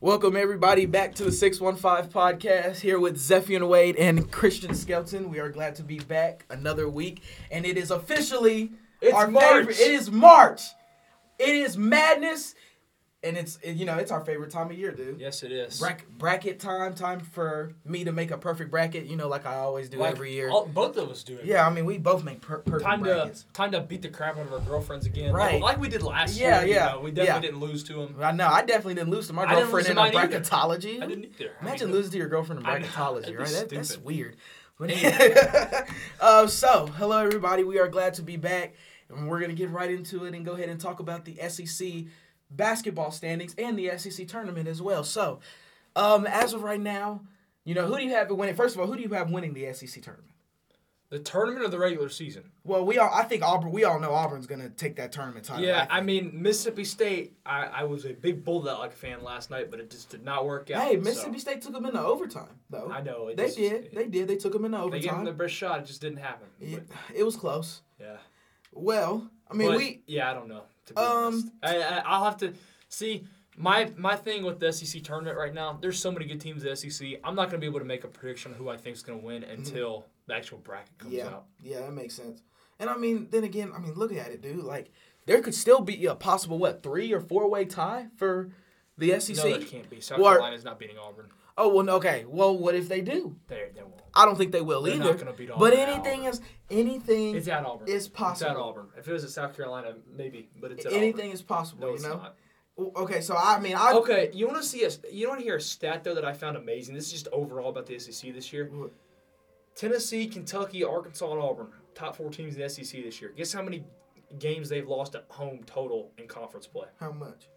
Welcome everybody back to the 615 podcast here with Zephian Wade and Christian Skelton. We are glad to be back another week and it is officially It's our March. favorite. It is March. It is madness and it's you know, it's our favorite time of year, dude. Yes, it is. Bracket, bracket time, time for me to make a perfect bracket, you know, like I always do Like, every year. all- both of us do it. yeah, I mean, we both make per- perfect Time to brackets. time to beat the crap out of our girlfriends again. Right. Like, like we did last Yeah, year. Yeah, yeah, know, we definitely yeah. didn't lose to them. I know, I definitely didn't lose to my I girlfriend in to a mine either. bracketology. I didn't either. I Imagine mean, losing to your girlfriend in I bracketology, right? That, that's weird. Uh, so, hello everybody. We are glad to be back, and we're gonna get right into it and go ahead and talk about the SEC basketball standings and the SEC tournament as well. So, um, as of right now, you know who do you have winning? First of all, who do you have winning the SEC tournament? The tournament of the regular season. Well, we all I think Auburn. We all know Auburn's gonna take that tournament title. Yeah, I think. mean Mississippi State. I, I was a big Bulldog fan last night, but it just did not work out. Hey, so- Mississippi State took them into overtime, though. I know. It They just- did. it- They did. They took them into overtime. They gave them their best shot. It just didn't happen. It, it was close. yeah. Well, I mean, But, we Yeah, I don't know. To be Um, honest, I, I I'll have to see. My my thing with the SEC tournament right now, there's so many good teams in the SEC. I'm not gonna be able to make a prediction on who I think is gonna win until the actual bracket comes Mm-hmm. yeah, out. yeah, that makes sense. And I mean, then again, I mean, look at it, dude. Like, there could still be a possible what three or four way tie for the SEC. No, that can't be. South Well, Carolina's not beating Auburn. Oh well, okay. Well, what if they do? They they won't. I don't think they will They're either. not gonna beat but Auburn anything Auburn. is anything It's at Auburn. is It's possible. at Auburn. If it was at South Carolina, maybe, but it's at anything is possible. Auburn. No, you know. not. Okay, so I mean, I Okay, you want to see a you want to hear a stat though that I found amazing. This is just overall about the SEC this year. What? Tennessee, Kentucky, Arkansas, and Auburn, top four teams in the SEC this year. Guess how many games they've lost at home total in conference play? how much?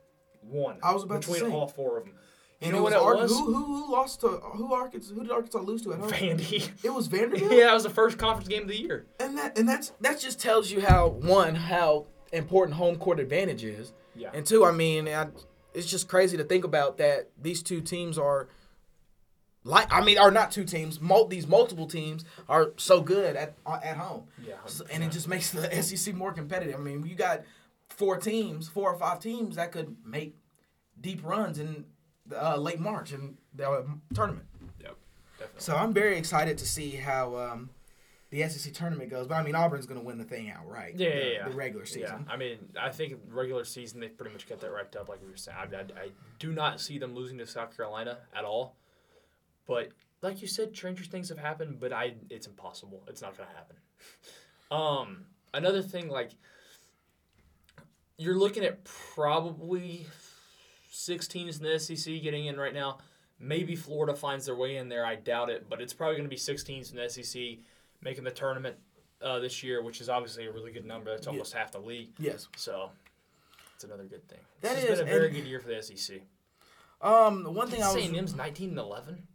One. I was about to between say. all four of them. You know what it was? Who, who who lost to who Arkansas? Who did Arkansas lose to at home? Vandy. It was Vanderbilt. yeah, that was the first conference game of the year. And that and that's that just tells you how one how important home court advantage is, Yeah. and two, I mean, I, it's just crazy to think about that these two teams are like I mean, are not two teams. Mul- these multiple teams are so good at uh, at home, Yeah. So- and it just makes the SEC more competitive. I mean, you got four teams, four or five teams that could make deep runs in uh, late March in the uh, tournament. Yep. Definitely. So I'm very excited to see how um, the SEC tournament goes. But I mean, Auburn's going to win the thing outright. Yeah, the, yeah, yeah. The regular season. Yeah, I mean, I think regular season they pretty much got that wrapped up, like we were saying. I, I, I do not see them losing to South Carolina at all. But like you said, stranger things have happened, but I it's impossible. It's not gonna happen. um, another thing, like you're looking at probably six teams in the SEC getting in right now. Maybe Florida finds their way in there. I doubt it, but it's probably going to be six teams in the SEC making the tournament uh, this year, which is obviously a really good number. That's Yeah. almost half the league. Yes. So it's another good thing. That This is, has been a very good year for the SEC. Um, the one thing I was A&M's 19 and 11.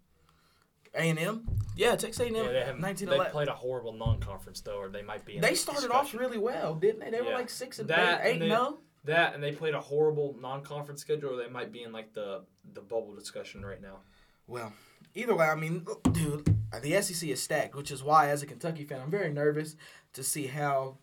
A and M. Yeah, Texas A and Yeah, M. they have Nineteen they played a horrible non-conference though, or they might be. In They the started off really well, didn't they? They were like six and That eight, and they- no. That, and they played a horrible non-conference schedule, or they might be in like the the bubble discussion right now. Well, either way, I mean, dude, the SEC is stacked, which is why, as a Kentucky fan, I'm very nervous to see how,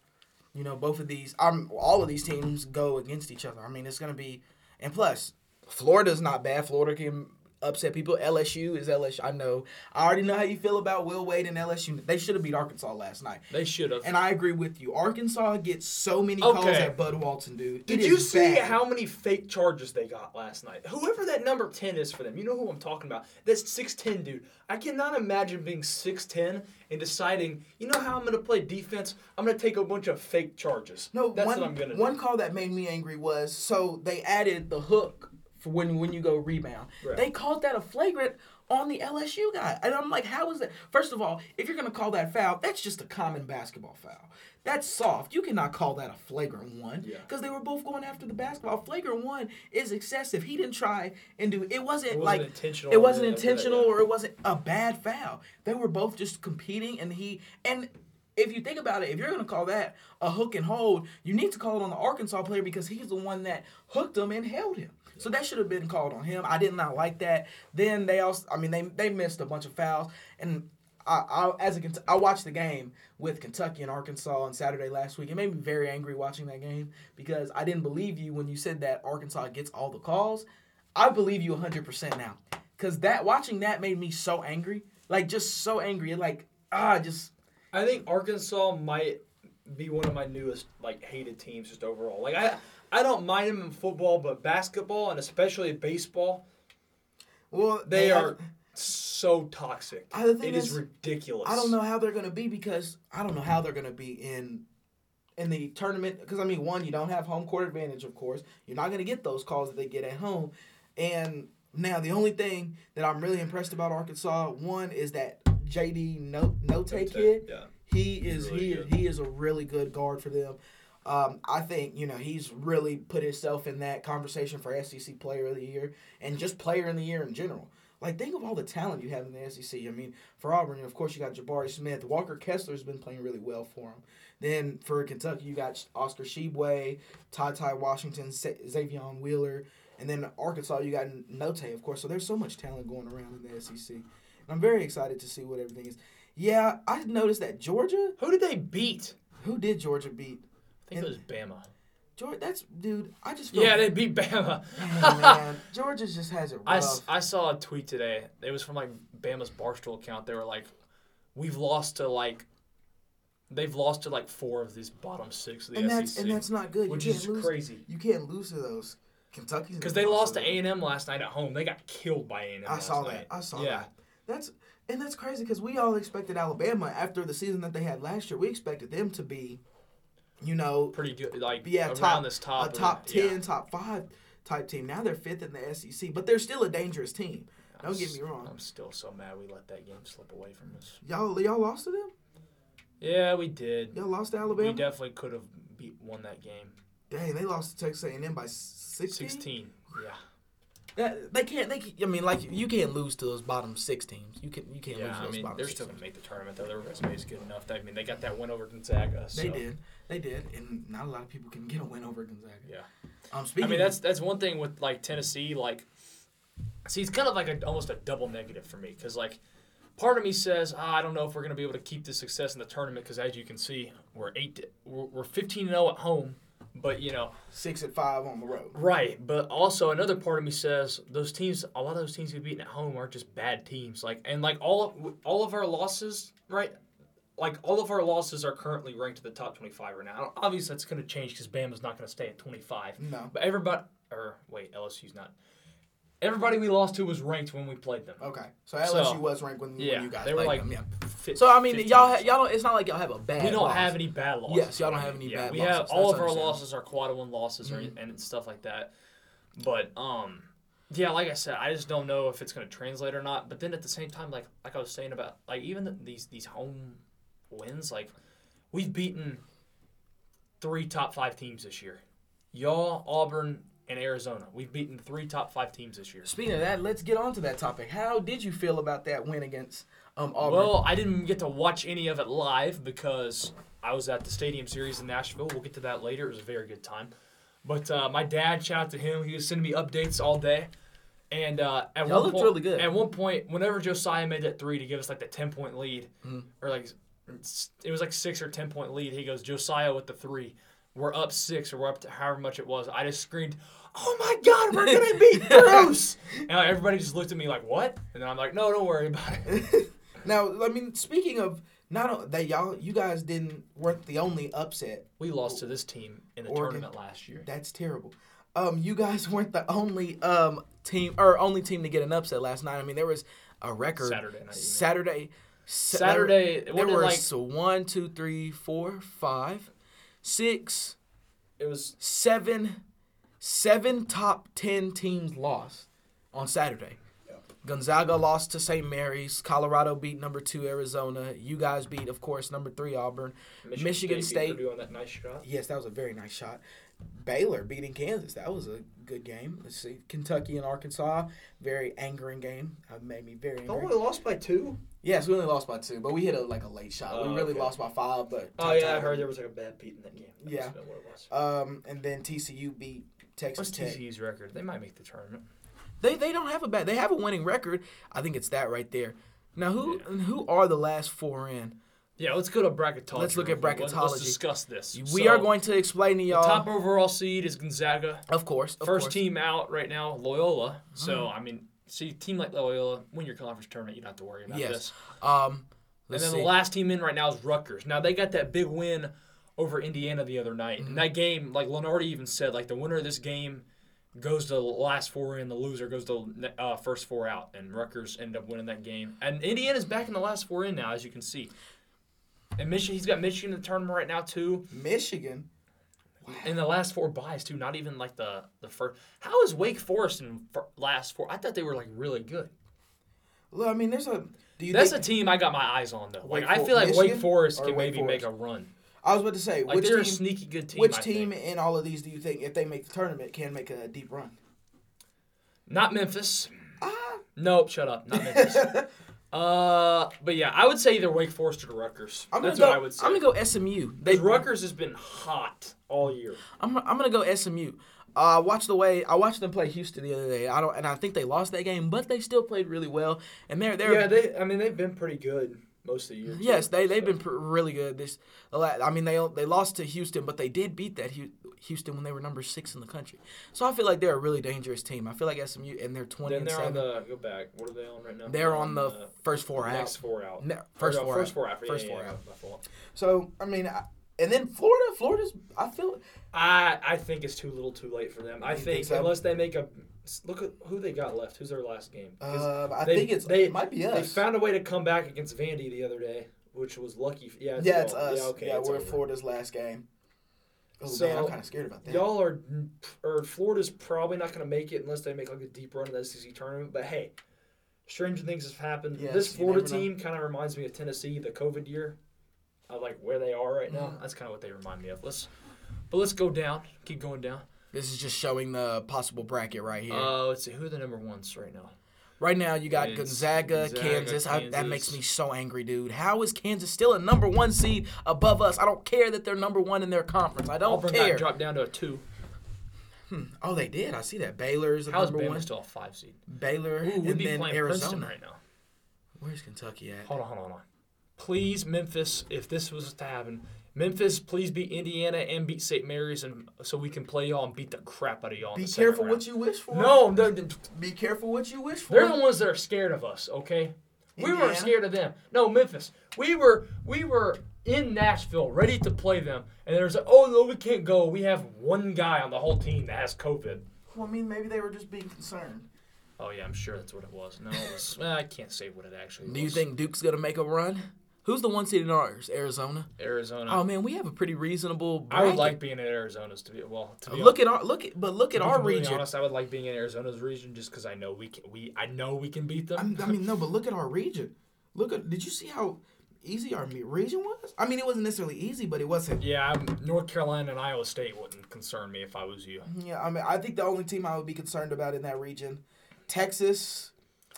you know, both of these, um, all of these teams go against each other. I mean, it's gonna be, and plus, Florida's not bad. Florida can upset people. LSU is LSU. I know. I already know how you feel about Will Wade and LSU. They should have beat Arkansas last night. They should have. And I agree with you. Arkansas gets so many calls at Bud Walton, dude. Did you see bad. how many fake charges they got last night? Whoever that number 10 is for them, you know who I'm talking about. That's 6'10, dude. I cannot imagine being 6'10 and deciding, you know how I'm going to play defense? I'm going to take a bunch of fake charges. No, That's one, what I'm going to one call that made me angry was so they added the hook for when when you go rebound. Right. They called that a flagrant on the LSU guy, and I'm like, how is that? First of all, if you're gonna call that foul, that's just a common basketball foul. That's soft. You cannot call that a flagrant one Yeah. because they were both going after the basketball. Flagrant one is excessive. He didn't try and do. It wasn't, It wasn't like intentional It wasn't anything like that, intentional, or it wasn't a bad foul. They were both just competing, and he and if you think about it, if you're gonna call that a hook and hold, you need to call it on the Arkansas player because he's the one that hooked him and held him. So that should have been called on him. I did not like that. Then they also, I mean, they they missed a bunch of fouls, and I, I as a I watched the game with Kentucky and Arkansas on Saturday last week. It made me very angry watching that game because I didn't believe you when you said that Arkansas gets all the calls. I believe you 100% now. Cuz that watching that made me so angry. Like just so angry. Like ah just I think Arkansas might be one of my newest like hated teams just overall. Like I I don't mind them in football, but basketball and especially baseball, well they are so toxic. I- the thing It is is, ridiculous. I don't know how they're gonna be because I don't know how they're gonna be in in the tournament. Because I mean, one, you don't have home court advantage, of course. You're not gonna get those calls that they get at home. And now the only thing that I'm really impressed about Arkansas, one is that JD No Note kid. Yeah. He is really he good. he is a really good guard for them. Um, I think you know he's really put himself in that conversation for SEC Player of the Year and just Player in the Year in general. Like think of all the talent you have in the SEC. I mean, for Auburn, of course, you got Jabari Smith. Walker Kessler's been playing really well for him. Then for Kentucky, you got Oscar Tshiebwe, Ty Ty Washington, Sahvir Wheeler, and then Arkansas, you got Notae, of course. So there's so much talent going around in the SEC. And I'm very excited to see what everything is. Yeah, I noticed that Georgia. Who did they beat? Who did Georgia beat? I think it was Bama. Georgia. That's dude. I just feel Yeah, they beat Bama. man, man, Georgia just has it I, rough. s- I saw a tweet today. It was from like Bama's Barstool account. They were like, "We've lost to like, they've lost to like four of these bottom six of the and that's SEC, and that's not good. which you is lose. crazy You can't lose to those. Kentucky's because they lost to. A and M last night at home. They got killed by A and M. I saw that. Night. I saw yeah. that. That's and that's crazy because we all expected Alabama after the season that they had last year. We expected them to be, you know, pretty good. Like yeah, around top, this top, a top yeah. ten, top five type team. Now they're fifth in the SEC, but they're still a dangerous team. I'm Don't get me wrong. I'm still so mad we let that game slip away from us. Y'all, y'all lost to them. Yeah, we did. Y'all lost to Alabama. We definitely could have beat won that game. Dang, they lost to Texas A&M by sixteen. Sixteen. Yeah. That, they can't. They. can- I mean, like you can't lose to those bottom six teams. You can. You can't lose Yeah, to I mean bottom they're six still gonna make the tournament though. Their resume is good enough. I mean they got that win over Gonzaga. So. They did. They did, and not a lot of people can get a win over Gonzaga. Yeah. Um, speaking. I mean that's that's one thing with like Tennessee. Like, see, it's kind of like a, almost a double negative for me because like part of me says ah, I don't know if we're gonna be able to keep this success in the tournament because as you can see we're eight we're, we're 15 0 at home, but you know six at five on the road. Right, but also another part of me says those teams, a lot of those teams we've beaten at home aren't just bad teams. Like and like all of, all of our losses, right? Like all of our losses are currently ranked in the top twenty-five right now. Obviously, that's going to change because Bama's not going to stay at twenty-five. No. But everybody, or wait, LSU's not. Everybody we lost to was ranked when we played them. Okay, so LSU So, was ranked when, Yeah, when you guys they were like. them. Yeah. fi- So I mean, y'all or ha- y'all don't. It's not like y'all have a bad. we don't loss. have any bad losses. Yes, y'all don't have any yeah, bad we losses. have all That's of our losses are quad one losses or, Mhm. and stuff like that. But um, yeah, like I said, I just don't know if it's going to translate or not. But then at the same time, like like I was saying about like even the, these these home wins, like we've beaten three top five teams this year. Y'all, Auburn, and Arizona. We've beaten three top five teams this year. Speaking of that, let's get on to that topic. How did you feel about that win against um, Auburn? Well, I didn't get to watch any of it live because I was at the Stadium Series in Nashville. We'll get to that later. It was a very good time. But uh, my dad, shout out to him. He was sending me updates all day. And uh, at Y'all one looked point, really good. At one point, whenever Josiah made that three to give us like the ten point lead, Mhm. or like it was like six or ten point lead, he goes Josiah with the three. We're up six or we're up to however much it was. I just screamed, "Oh my God, we're gonna beat Bruce!" and like, everybody just looked at me like, "What?" And then I'm like, "No, don't worry about it." now, I mean, speaking of not that y'all, you guys didn't weren't the only upset. We lost to this team in the Oregon. tournament last year. That's terrible. Um, you guys weren't the only um team or only team to get an upset last night. I mean, there was a record Saturday night. Saturday. Saturday, it There were like one, two, three, four, five, six, it was. seven, seven top ten teams lost on Saturday. Gonzaga lost to St. Mary's. Colorado beat number two Arizona. You guys beat, of course, number three Auburn. Michigan beat State- Purdue on that nice shot. Yes, that was a very nice shot. Baylor beating Kansas. That was a good game. Let's see. Kentucky and Arkansas. Very angering game. Uh, made me very angry. lost by two. Yes, we only lost by two, but we hit a like a late shot. Oh, we really okay. lost by five, but Oh yeah, I heard there was like a bad beat in that game. That Yeah. must what it was. Um, and then TCU beat Texas What's Tech. TCU's record? They might make the tournament. They they don't have a bad. They have a winning record. I think it's that right there. Now who who are the last four in? Yeah, let's go to bracketology. Let's look at real quick. Let's- bracketology. Let's discuss this. We So, are going to explain to y'all. top overall seed is Gonzaga. of course. Of First course. team out right now, Loyola. So Mm-hmm. I mean, see, team like Loyola, win your conference tournament, you don't have to worry about Yes. this. Um, And then see. the last team in right now is Rutgers. Now they got that big win over Indiana the other night. Mm-hmm. And that game, like Lunardi even said, like the winner of this game goes to the last four in, the loser goes to uh, first four out, and Rutgers ended up winning that game. And Indiana's back in the last four in now, as you can see. And Michigan, he's got Michigan in the tournament right now too. Michigan. Wow. In the last four buys too, not even like the the first. How is Wake Forest in fir- last four? I thought they were like really good. Look, I mean, there's a. Do you That's think, a team I got my eyes on though. Like Wake I feel like Wake Forest can Wake maybe make a run. I was about to say, Like which they're a team? sneaky good team. Which I team think. in all of these do you think, if they make the tournament, can make a deep run? Not Memphis. Ah. Nope, shut up. Not Memphis. uh, but yeah, I would say either Wake Forest or Rutgers. I'm That's go. what I would say. I'm gonna go SMU. They Rutgers has been hot all year. I'm, I'm gonna go SMU. Uh, watch the way I watched them play Houston the other day. I don't, and I think they lost that game, but they still played really well. And they're they're Yeah, they. I mean, they've been pretty good most of the year. yes, too, they they've so. been pr- really good. This, I mean, they they lost to Houston, but they did beat that Houston when they were number six in the country. So I feel like they're a really dangerous team. I feel like SMU and they're twenty Then and they're on seven. the. Go back. What are they on right now? they're on the first four out. next four out. Ne- first no, four first out. four out. Yeah, First yeah, four yeah, out. So I mean, I, and then Florida, Florida's. I feel I I think it's too little, too late for them. I think, think so? unless they make a look at who they got left. Who's their last game? uh, I they- think it's they- it might be us. They found a way to come back against Vandy the other day, which was lucky. Yeah, it's yeah, it's us. Yeah, okay, yeah, we're over. Florida's last game. Oh So, man, I'm kind of scared about that. Y'all are, or Florida's probably not going to make it unless they make like a deep run in the SEC tournament. But hey, stranger things have happened. Yes, this Florida team kind of reminds me of Tennessee, the COVID year. I like where they are right now. Mhm. That's kind of what they remind me of. Let's, but let's go down. Keep going down. This is just showing the possible bracket right here. Uh, let's see who are the number ones right now. right now, you got Gonzaga, Gonzaga, Kansas. I, that makes me so angry, dude. How is Kansas still a number one seed above us? I don't care that they're number one in their conference. I don't Auburn care. dropped down to a two. Oh, they did. I see that. Baylor's a How's number Bama one. still a five seed? Baylor Ooh, we'd and be then playing Arizona. Princeton right now. Where's Kentucky at? Hold on, hold on, hold on. Please, Memphis, if this was to happen, Memphis, please beat Indiana and beat St. Mary's, and so we can play y'all and beat the crap out of y'all. in Be the second careful round. what you wish for. No, no, th- Be careful what you wish for. they're the ones that are scared of us. Okay, we Indiana. weren't scared of them. No, Memphis, we were, we were in Nashville ready to play them, and there's like, oh no, we can't go. We have one guy on the whole team that has COVID. Well, I mean, maybe they were just being concerned. Oh yeah, I'm sure that's what it was. No, it was, well, I can't say what it actually was. Do you think Duke's gonna make a run? Who's the one seed in ours? Arizona. Arizona? Oh man, we have a pretty reasonable. I would like being in Arizona's to be well. To be Look at our look at, but look To at be our region. Honest, I would like being in Arizona's region just because I know we can. We I know we can beat them. I'm- I mean, no, but look at our region. Look at. Did you see how easy our region was? I mean, it wasn't necessarily easy, but it wasn't. yeah, I'm, North Carolina and Iowa State wouldn't concern me if I was you. Yeah, I mean, I think the only team I would be concerned about in that region, Texas.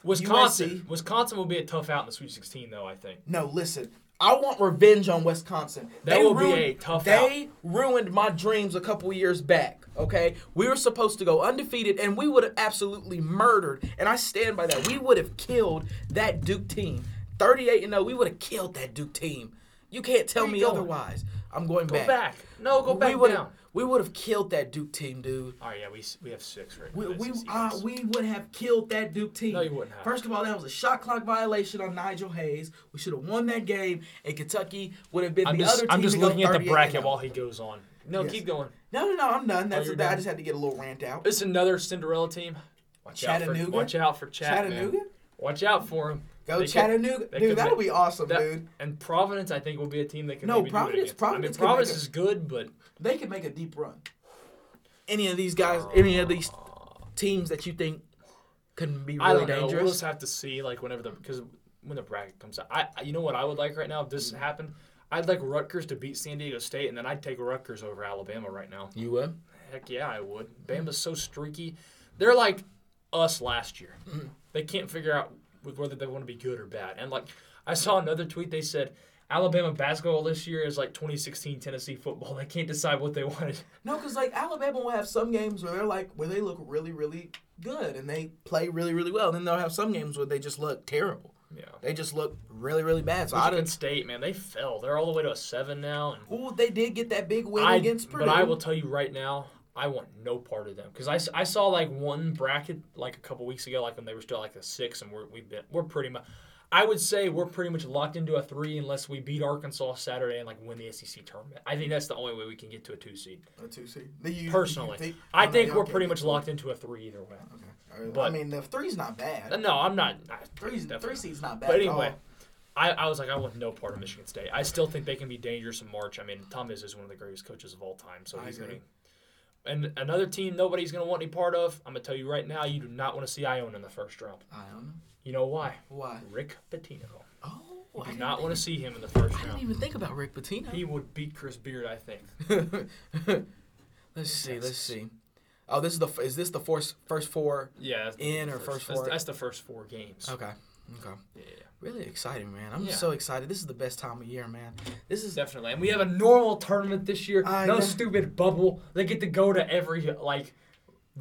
Wisconsin, USC. Wisconsin will be a tough out in the Sweet 16, though. I think. No, listen. I want revenge on Wisconsin. That will be a tough They ruined my dreams a couple years back. Okay, we were supposed to go undefeated, and we would have absolutely murdered. And I stand by that. We would have killed that Duke team. Thirty-eight and zero. We would have killed that Duke team. You can't tell me going? otherwise. I'm going back. Go back. back. No, go back we down. We would have killed that Duke team, dude. All right, yeah, we we have six right We now. we, uh, we would have killed that Duke team. No, you wouldn't have. First of all, that was a shot clock violation on Nigel Hayes. We should have won that game, and Kentucky would have been I'm the just other team. I'm just looking at the bracket oh. while he goes on. No, Yes. keep going. No, no, no, I'm done. That's Oh, you're I just had to get a little rant out. It's another Cinderella team. Watch out for watch out for Chat, man. Watch out for him. Go They could- Chattanooga, they dude. That'll make- be awesome, that- dude. And Providence, I think, will be a team that can No, maybe do it Providence- Providence I mean, could Providence a- is good, but They could make a deep run. Any of these guys, any of these teams that you think can be I really don't know. We'll just have to see, like, whenever the because when the bracket comes out, I I- you know what I would like right now if Mm. this happened. I'd like Rutgers to beat San Diego State, and then I'd take Rutgers over Alabama right now. You would? Heck yeah, I would. Bama's so streaky. They're like us last year. Mm-hmm. They can't figure out with whether they want to be good or bad. And like I saw another tweet, they said Alabama basketball this year is like 2016 Tennessee football. They can't decide what they wanted. No, because like Alabama will have some games where they're like where they look really, really good and they play really, really well. And then they'll have some games where they just look terrible. Yeah. They just look really, really bad. So Michigan. State, man, they fell. They're all the way to a seven now. And Well, they did get that big win I, against Purdue. but I will tell you right now, I want no part of them because I, I saw like one bracket like a couple weeks ago, like when they were still like a six, and we're we've been we're pretty much. I would say we're pretty much locked into a three unless we beat Arkansas Saturday and like win the SEC tournament. I think that's the only way we can get to a two seed. A two seed. You- Personally, you I oh, think we're pretty much locked into a three either way. Okay. Right. I mean, the three's not bad. No, I'm not. I- Three's, three seed's not bad. But anyway. I, I was like, I want no part of Michigan State. I still think they can be dangerous in March. I mean, Tom Izzo is one of the greatest coaches of all time, so I he's going to. And another team nobody's going to want any part of. I'm going to tell you right now, you do not want to see Iona in the first round. I know You know why? why. Rick Pitino. Oh, You I do didn't want to see him in the first I didn't even think about Rick Pitino. He would beat Chris Beard, I think. let's see. Let's see. Oh, this is the is this the first first four? Yeah. In or first that's, four? that's the first four games. Okay. Okay. Yeah, Really exciting, man. I'm Yeah. so excited. This is the best time of year, man. This is definitely. And we have a normal tournament this year. I no know. stupid bubble. They get to go to every like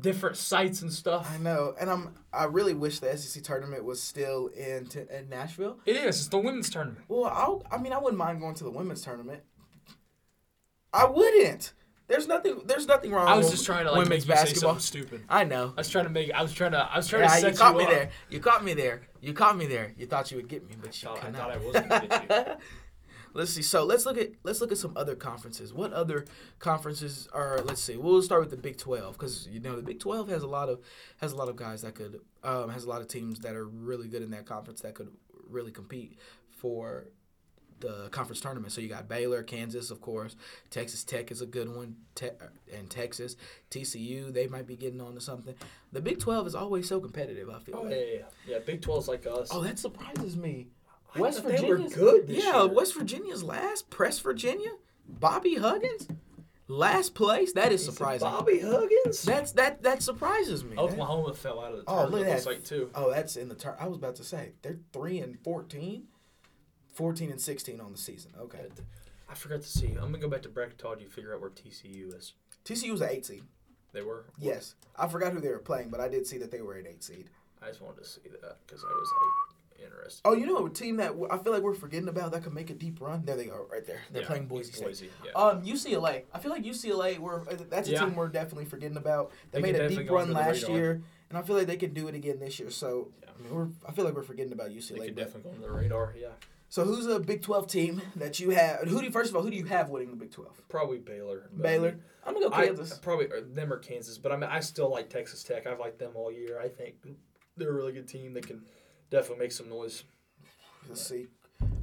different sites and stuff. I know, and I'm. I really wish the SEC tournament was still in t- in Nashville. It is. It's the women's tournament. Well, I'll, I mean, I wouldn't mind going to the women's tournament. I wouldn't. There's nothing. There's nothing wrong. I was just trying to like women's make you basketball. stupid. I know. I was trying to make. I was trying to. I was trying Yeah, to you caught you me up. there. You caught me there. You caught me there. You thought you would get me, but you Thought- I could thought not. I was gonna get you. Let's see. So let's look at let's look at some other conferences. What other conferences are? Let's see. We'll start with the Big Twelve because you know the Big Twelve has a lot of has a lot of guys that could um, has a lot of teams that are really good in that conference that could really compete for the conference tournament. So you got Baylor, Kansas, of course. Texas Tech is a good one, Te- and Texas, TCU. They might be getting on to something. The Big Twelve is always so competitive. I feel. Oh like. yeah, yeah, yeah. Big 12's like us. Oh, that surprises me. I West Virginia. were good yeah, year. West Virginia's last. Press Virginia. Bobby Huggins, last place. That is surprising. Bobby Huggins. That's that that surprises me. Oklahoma fell out of the tournament. Oh, look at that. like. Oh, that's in the turn. I was about to say they're three and 14. 14 and sixteen on the season. Okay. I forgot to see. I'm gonna go back to bracketology. to Figure out where TCU is. TCU was an eight seed. They were. Yes, I forgot who they were playing, but I did see that they were an eight seed. I just wanted to see that because I was like interested. Oh, you know a team that I feel like we're forgetting about that could make a deep run. There they are, right there. They're Yeah, playing Boise State. Boise. Yeah. Um, UCLA. I feel like UCLA. We're that's a Yeah. team we're definitely forgetting about. They, They made a deep run last year, and I feel like they can do it again this year. So. I mean, we're I feel like we're forgetting about UCLA. they could definitely go on the radar. Yeah. So who's a Big Twelve team that you have? Who do you, first of all who do you have winning the Big Twelve? Probably Baylor. Baylor. I'm gonna go I Kansas. probably or them or Kansas, but I mean I still like Texas Tech. I've liked them all year. I think they're a really good team. They can definitely make some noise. Let's see.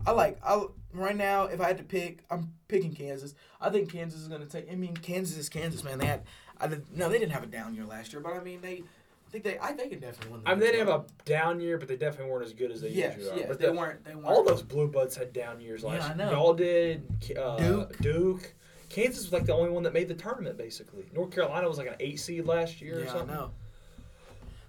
I like I right now. If I had to pick, I'm picking Kansas. I think Kansas is gonna take. I mean, Kansas is Kansas, man. They had. I no, they didn't have a down year last year, but I mean, they. I think they. I think they definitely win. The I mean they didn't have a down year, but they definitely weren't as good as they Yes, usually are. yes, but they the- weren't. They weren't. all those blue bloods had down years Yeah, last I year. know. Y'all did. Uh, Duke. Duke. Kansas was like the only one that made the tournament, basically. North Carolina was like an eight seed last year or Yeah, I know.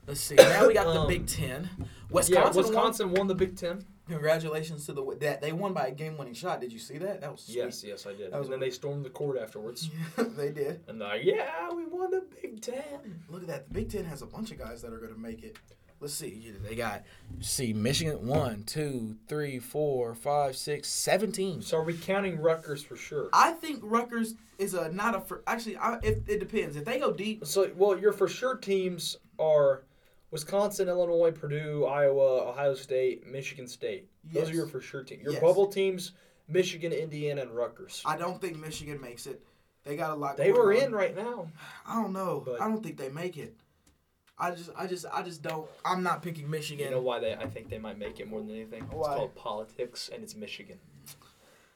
Let's see. Now we got the Um, Big Ten. Yeah, Wisconsin. Wisconsin won the Big Ten. Congratulations to the that they won by a game-winning shot. Did you see that? That was sweet. Yes, yes, I did. And then they stormed the court afterwards. they did. And they're like, yeah, we won the Big Ten. Look at that. The Big Ten has a bunch of guys that are going to make it. Let's see. They got see Michigan one, two, three, four, five, six, seven teams. So are we counting Rutgers for sure? I think Rutgers is a not a for actually. I, if it depends. If they go deep, So, well, your for sure teams are Wisconsin, Illinois, Purdue, Iowa, Ohio State, Michigan State. Those Yes. are your for sure teams. Your Yes. bubble teams, Michigan, Indiana, and Rutgers. I don't think Michigan makes it. They got a lot. They were on. in right now. I don't know. But- I don't think they make it. I just, I just, I just don't. I'm not picking Michigan. You know why they? I think they might make it more than anything. Why? It's called politics, and it's Michigan.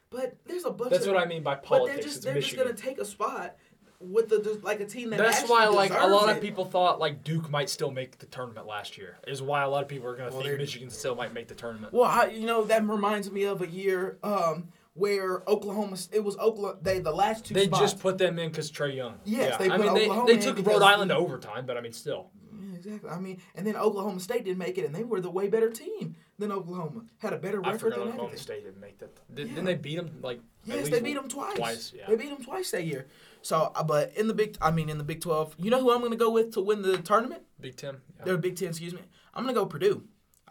but there's a bunch. That's of, what I mean by But politics. they're just, they're Michigan. just gonna take a spot with the just like a team that. That's why, like, a deserves lot of people thought like Duke might still make the tournament last year. Is why a lot of people are gonna Well, think Michigan still might make the tournament. Well, I, you know that reminds me of a year um, where Oklahoma. It was Oklahoma. They the last two. They spots. just put them in because Trae Young. Yes, yeah. they I mean, they, Oklahoma they in took because Rhode Island he- to overtime, but I mean, still. Yeah, exactly. I mean, and then Oklahoma State didn't make it, and they were the way better team than Oklahoma. Had a better I record forgot than Oklahoma everything. State didn't make that. Did, Yeah. Didn't they beat them like? at Yes, least they beat them twice. Twice, yeah. They beat them twice that year. So, uh, but in the big, I mean, in the Big Twelve, you know who I'm going to go with to win the tournament? Big Ten. Yeah. They're Big Ten, excuse me. I'm going to go Purdue.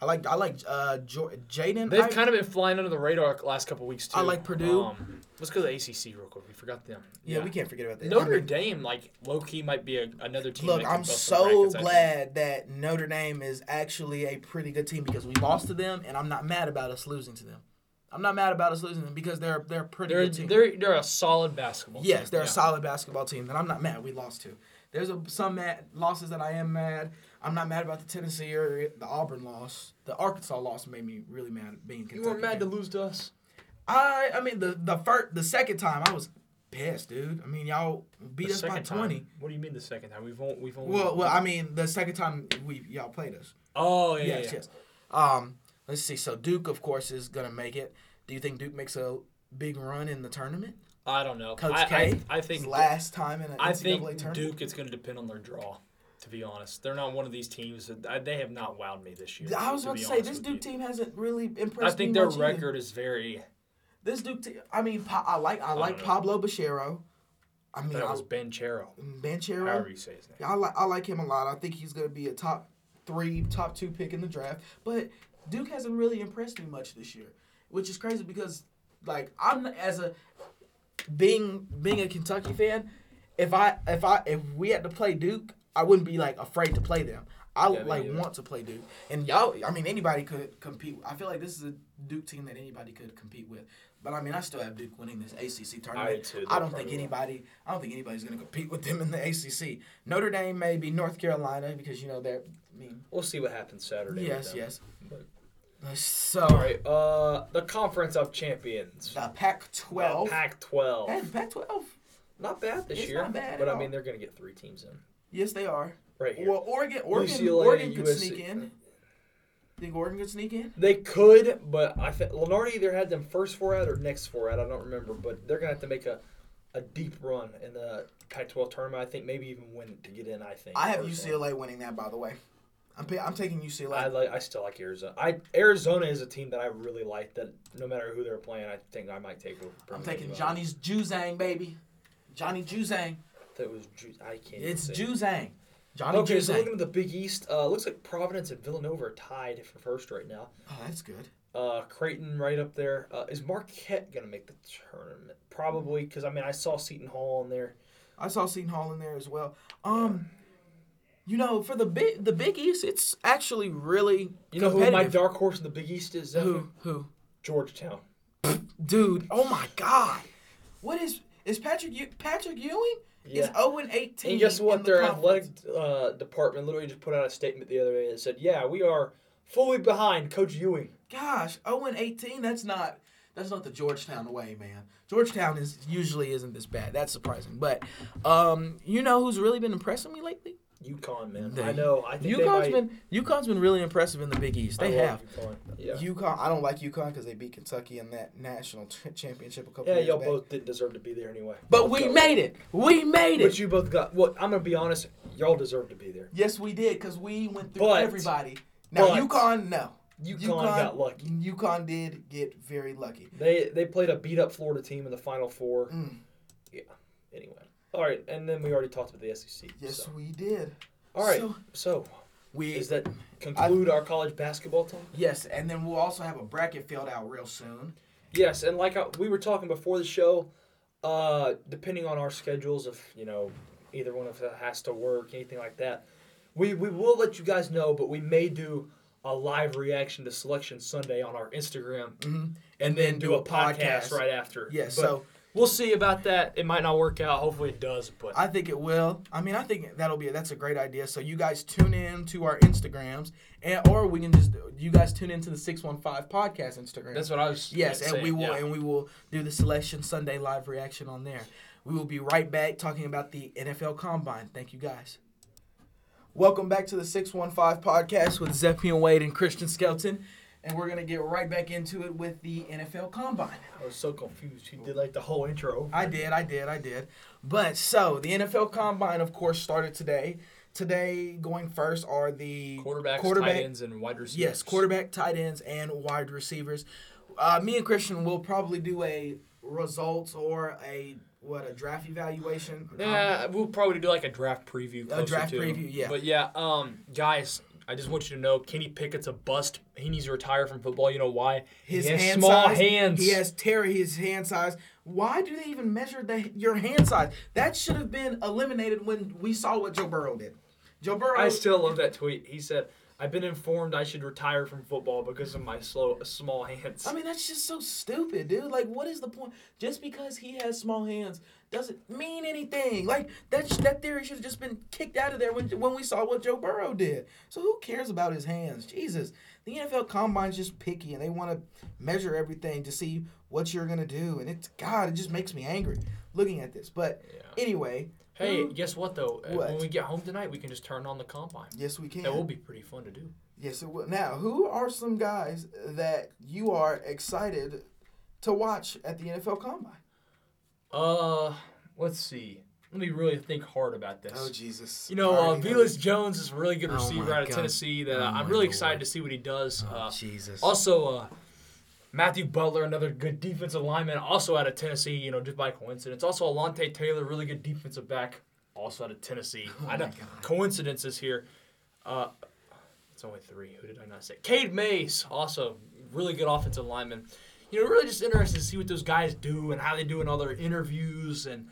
I like I like uh Jaden. They've I- kind of been flying under the radar the last couple weeks too. I like Purdue. Um, let's go to the ACC real quick. We forgot them. yeah, we can't forget about that. I Notre mean, Dame, like low key, might be a, another team. Look, I'm so I glad that Notre Dame is actually a pretty good team because we lost to them, and I'm not mad about us losing to them. I'm not mad about us losing them because they're they're pretty They're good team. they're they're a solid basketball. Yes, team. they're Yeah. a solid basketball team that I'm not mad we lost to. There's a, some mad losses that I am mad. I'm not mad about the Tennessee or the Auburn loss. The Arkansas loss made me really mad being You Kentucky. were mad to lose to us. I I mean the the first the second time I was pissed, dude. I mean y'all beat The us by 20. time. What do you mean the second time? We've only, we've only. Well, well, I mean the second time we y'all played us. oh yeah, yes, yeah. yes. Um, let's see. So Duke, of course, is gonna make it. Do you think Duke makes a big run in the tournament? I don't know. Coach I, K, I, I think last time in an I NCAA think tournament. Duke. It's going to depend on their draw. To be honest, they're not one of these teams. That, I, they have not wowed me this year. I was to about to say this Duke you. team hasn't really I impressed think me their much either. record is very. This Duke team. I mean, Pa- I like I like know. Pablo Bachero. I mean, That I, was Ben Chero. Banchero. However you say his name. I like I like him a lot. I think he's gonna be a top three, top two pick in the draft. But Duke hasn't really impressed me much this year, which is crazy because like I'm as a being being a Kentucky fan, if I if I if we had to play Duke, I wouldn't be like afraid to play them. I Yeah, like neither. want to play Duke, and y'all. I mean, anybody could compete. I feel like this is a Duke team that anybody could compete with. But I mean, I still have Duke winning this ACC tournament. I, too. I don't think anybody. I don't think anybody's going to compete with them in the ACC. Notre Dame, maybe North Carolina, because you know they're. I mean, We'll see what happens Saturday. yes, yes. But- So All right. Uh, the Conference of Champions. the Pac-12. Pac-12. Hey, Pac-12. Not bad this It's year. not bad but I mean, they're to get three teams in Yes, they are. right here. Well, Oregon, Oregon, UCLA, Oregon could USC. sneak in. Think Oregon could sneak in? They could, but I think Lunardi either had them first four out or next four out. I don't remember, but they're gonna have to make a, a deep run in the Pac-12 tournament. I think maybe even win to get in. I think. I have. UCLA winning that, by the way. I'm I'm taking UCLA. I like. I still like Arizona. I Arizona is a team that I really like. That no matter who they're playing, I think I might take over. I'm taking Johnny's Juzang, baby. Johnny Juzang. That was. Ju- I can't. It's even say it. Juzang. Johnny Okay, so Juzang. looking at the Big East, uh, looks like Providence and Villanova are tied for first right now. oh, that's good. Uh, Creighton right up there. Uh, is Marquette gonna make the tournament? Probably, because I mean I saw Seton Hall in there. I saw Seton Hall in there as well. Um, you know, for the big the Big East, it's actually really You know who my dark horse in the Big East is? Zephyr? who who Georgetown. dude? Oh my God, what is is Patrick Patrick Ewing? Is Yeah. zero and eighteen. And guess what? the Their conference. athletic uh, department literally just put out a statement the other day that said, "Yeah, we are fully behind Coach Ewing." Gosh, zero and eighteen. That's not that's not the Georgetown way, man. Georgetown is usually isn't this bad. That's surprising. But um, you know who's really been impressing me lately? UConn, man. The- I know. I think they UConn's might. been UConn's been really impressive in the Big East. They love have. UConn. Yeah. UConn. I don't like UConn because they beat Kentucky in that national ch- championship a couple Yeah, years Yeah, y'all back. both didn't deserve to be there anyway. But we So- made it. We made it. But you both got. Well, I'm gonna be honest. Y'all deserve to be there. yes, we did because we went through But- everybody. Now but- UConn, no. UConn, got lucky. UConn did get very lucky. They they played a beat up Florida team in the Final Four. Mm. Yeah. Anyway. All right, and then we already talked about the SEC. Yes, so. we did. All right. So, So, we does that conclude our college basketball talk? yes, and then we'll also have a bracket filled out real soon. Yes, and like I, we were talking before the show, uh, depending on our schedules, if you know either one of us has to work, anything like that, we we will let you guys know. But we may do a live reaction to Selection Sunday on our Instagram, Mhm. and then do a podcast right after. Yes, But so we'll see about that. It might not work out. Hopefully, it does. But I think it will. I mean, I think that'll be that's a great idea. So you guys tune in to our Instagrams, and or we can just you guys tune into the six one five podcast Instagram. that's what I was. Yes, and we will yeah. and we will do the selection Sunday live reaction on there. We will be right back talking about the NFL Combine. Thank you guys. Welcome back to the 615 podcast with Zeppian Wade and Christian Skelton. And we're gonna get right back into it with the NFL Combine. I was so confused. He did like the whole intro. I did, I did, I did. But so the NFL Combine, of course, started today. Today, going first are the Quarterbacks, quarterback- tight ends, and wide receivers. Yes, quarterback, tight ends, and wide receivers. Uh, me and Christian will probably do a results or a what a draft evaluation. Yeah, we'll probably do like a draft preview. A draft to. preview, yeah. But yeah, um, guys, I just want you to know Kenny Pickett's a bust. He needs to retire from football. You know why? His hand small size, hands. He has Terry his hand size. Why do they even measure the your hand size? That should have been eliminated when we saw what Joe Burrow did. Joe Burrow. I still love that tweet. He said, "I've been informed I should retire from football because of my slow, small hands." I mean, that's just so stupid, dude. Like, what is the point? Just because he has small hands doesn't mean anything. Like that that theory should have just been kicked out of there when when we saw what Joe Burrow did. So who cares about his hands? Jesus, the NFL Combine's just picky and they want to measure everything to see what you're gonna do, and it's God, it just makes me angry looking at this. But Yeah. anyway, hey, who- guess what though? Uh, What? When we get home tonight, we can just turn on the combine. yes, we can. That will be pretty fun to do. Yes, it will. Now, who are some guys that you are excited to watch at the NFL Combine? Uh, let's see. Let me really think hard about this. Oh Jesus! You know, uh, know Jones is a really good Oh receiver my out of God. Tennessee. That uh, Oh I'm really Lord. excited to see what he does. Oh, Uh, Jesus. also, uh, Matthew Butler, another good defensive lineman, also out of Tennessee. You know, just by coincidence. Also, Alontae Taylor, really good defensive back, also out of Tennessee. Oh I know coincidences here. Uh, it's only three. Who did I not say? Cade Mays, also really good offensive lineman. You know, really just interested to see what those guys do and how they do in all their interviews and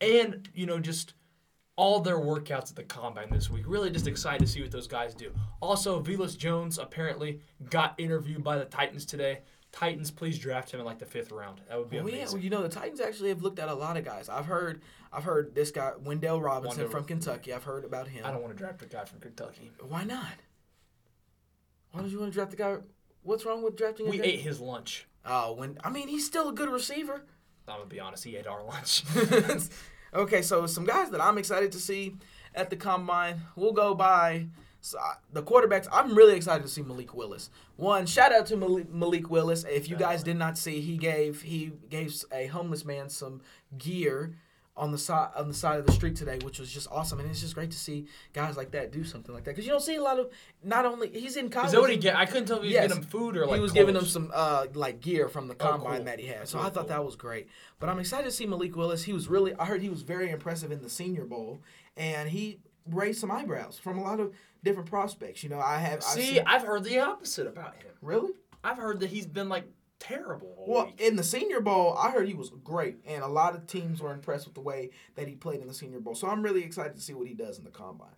and you know just all their workouts at the combine this week. Really just excited to see what those guys do. Also, Velus Jones apparently got interviewed by the Titans today. Titans, please draft him in like the fifth round. That would be Well, yeah, amazing. well, you know the Titans actually have looked at a lot of guys. I've heard, I've heard this guy Wan'Dale Robinson Wan'Dale- from Kentucky. I've heard about him. I don't want to draft a guy from Kentucky. Why not? Why don't you want to draft the guy? What's wrong with drafting? We ate his lunch. Oh, when I mean he's still a good receiver. I'm gonna be honest. He ate our lunch. okay, so some guys that I'm excited to see at the combine. We'll go by so, uh, the quarterbacks. I'm really excited to see Malik Willis. One shout out to Malik, Malik Willis. If you guys did not see, he gave he gave a homeless man some gear on the side on the side of the street today, which was just awesome. And it's just great to see guys like that do something like that because you don't see a lot of. Not only he's in college. Is that what he get? I couldn't tell if he was Yes. getting him food or like. he was giving him some uh, like gear from the combine cool. that he had. So I thought cool. that was great. But I'm excited to see Malik Willis. He was really I heard he was very impressive in the Senior Bowl, and he raised some eyebrows from a lot of different prospects. You know, I have I've See, seen- I've heard the opposite about him. really I've heard that he's been like terrible well week. in the Senior Bowl. I heard he was great, and a lot of teams were impressed with the way that he played in the Senior Bowl. So I'm really excited to see what he does in the combine.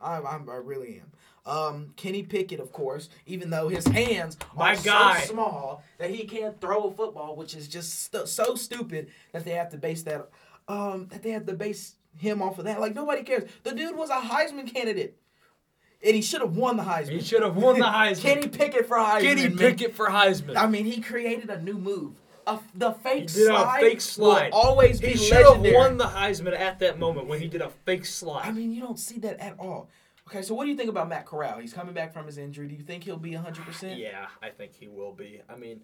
I, I'm, I really am. Um, Kenny Pickett, of course, even though his hands My are so small that he can't throw a football, which is just stu- so stupid that they have to base that, um, that they have to base him off of that. Like nobody cares. The dude was a Heisman candidate, and he should have won the Heisman. He should have won the Heisman. Kenny Pickett for Heisman. Kenny. Pickett for Heisman. I mean, he created a new move. A, the fake He did a slide, fake slide. will always be he should have won the Heisman at that moment when he did a fake slide. I mean, you don't see that at all. Okay, so what do you think about Matt Corral? He's coming back from his injury. Do you think he'll be 100%? yeah, I think he will be. I mean,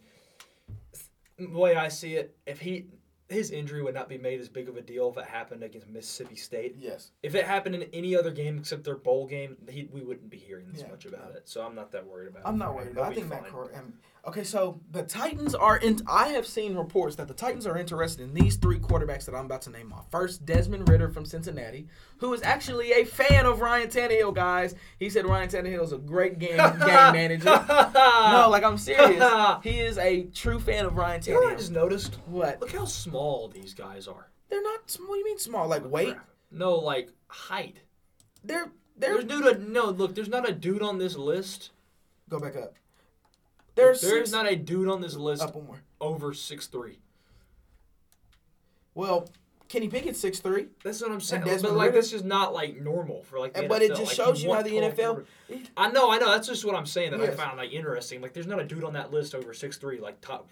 the way I see it, if he his injury would not be made as big of a deal if it happened against Mississippi State. Yes. If it happened in any other game except their bowl game, he, we wouldn't be hearing this Yeah. much about it. So I'm not that worried about it. I'm not worried about it. I think be Matt. Corral. Okay, so the Titans are in. I have seen reports that the Titans are interested in these three quarterbacks that I'm about to name off. First, Desmond Ridder from Cincinnati, who is actually a fan of Ryan Tannehill, guys. He said Ryan Tannehill is a great game, game manager. No, like I'm serious. He is a true fan of Ryan Tannehill. You know what I just noticed? What? Look how small these guys are. They're not. sm- What do you mean small? Like weight? No, like height. They're they're. There's dude. A, no, look. There's not a dude on this list. Go back up. There's There's six, not a dude on this list up one more. over six three. Well, Kenny Pickett's six three. That's what I'm saying. And But like this is not like normal for like. The But it just Like, shows you how the NFL. I know, I know. That's just what I'm saying that Yes. I found like interesting. Like, there's not a dude on that list over six three. Like top.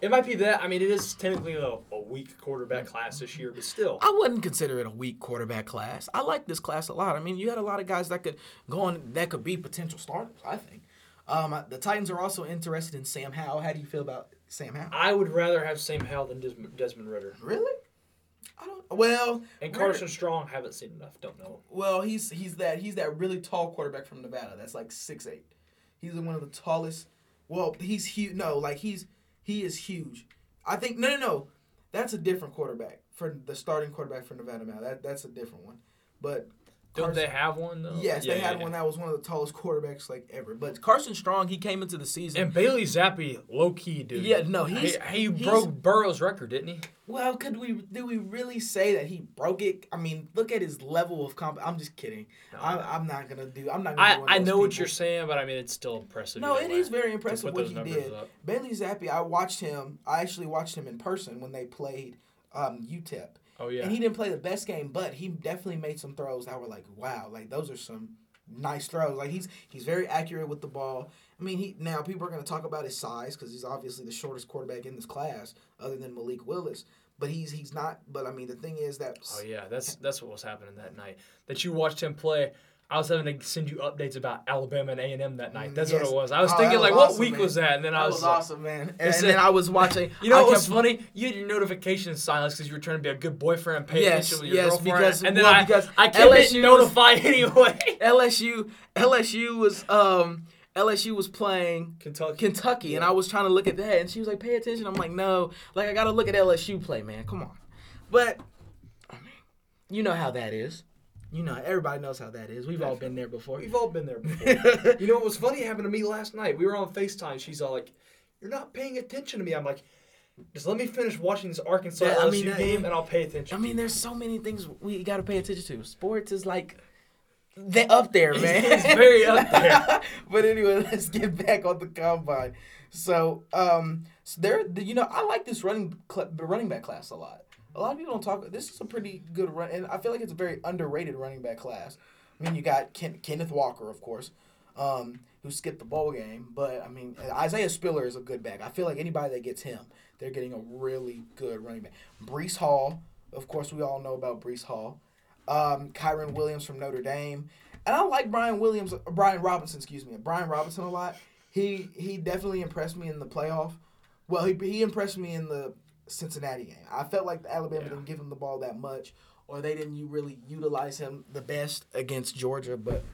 It might be that. I mean, it is technically a, a weak quarterback class this year, but still. I wouldn't consider it a weak quarterback class. I like this class a lot. I mean, you had a lot of guys that could go on that could be potential starters. I think. Um, the Titans are also interested in Sam Howell. How do you feel about Sam Howell? I would rather have Sam Howell than Des- Desmond Ridder. Really? I don't. Well, And Ridder- Carson Strong, haven't seen enough. Don't know. Well, he's he's that he's that really tall quarterback from Nevada. That's like six eight. He's one of the tallest. Well, he's huge. No, like he's he is huge. I think no no no. That's a different quarterback for the starting quarterback for Nevada now. That that's a different one. But Don't Carson- they have one though? Yes, Yeah, they had yeah, one yeah. that was one of the tallest quarterbacks like ever. But Carson Strong, he came into the season. And Bailey Zappe, low key dude. Yeah, no, he's- he, he he's- broke Burrow's record, didn't he? well, could we do we really say that he broke it? I mean, look at his level of comp. I'm just kidding. I, I'm not gonna do. I'm not. Gonna I, be one of I those know what you're saying, but I mean it's still impressive. No, either it way, is very impressive what he did. up. Bailey Zappe, I watched him. I actually watched him in person when they played um, UTEP. Oh yeah. And he didn't play the best game, but he definitely made some throws that were like, wow, like those are some nice throws. Like he's he's very accurate with the ball. I mean, he now people are going to talk about his size because he's obviously the shortest quarterback in this class, other than Malik Willis. But he's he's not. But I mean, the thing is that Oh yeah, that's that's what was happening that night. That you watched him play. I was having to send you updates about Alabama and A and M that night. That's Yes. what it was. I was Oh, thinking like, was what week man. was that? And then I was, was like, awesome, man. And, then I was watching. You know I what was funny? You had your notification silenced because you were trying to be a good boyfriend and pay Yes, attention with your yes, girlfriend. because- and then well, I, because I can't LSU notify anyway. LSU LSU was um LSU was playing Kentucky. Kentucky, and I was trying to look at that, and she was like, "Pay attention." I'm like, "No, like I gotta look at LSU play, man. Come on." But I mean, you know how that is. You know, everybody knows how that is. We've all been there before. We've all been there before. you know what was funny? It happened to me last night. We were on FaceTime. She's all like, "You're not paying attention to me." I'm like, "Just let me finish watching this Arkansas Yeah, I LSU mean, that- game, and I'll pay attention." I mean, there's so many things we gotta pay attention to. Sports is like they up there, man. It's very up there. but anyway, let's get back on the combine. So, um, so there, you know, I like this running cl- running back class a lot. A lot of people don't talk. This is a pretty good run, and I feel like it's a very underrated running back class. I mean, you got Ken, Kenneth Walker, of course, um, who skipped the bowl game, but I mean, Isaiah Spiller is a good back. I feel like anybody that gets him, they're getting a really good running back. Breece Hall, of course, we all know about Breece Hall. Um, Kyren Williams from Notre Dame, and I like Brian Williams, Brian Robinson, excuse me, Brian Robinson a lot. He he definitely impressed me in the playoff. Well, he he impressed me in the Cincinnati game. I felt like Alabama Yeah. didn't give him the ball that much, or they didn't really utilize him the best against Georgia. But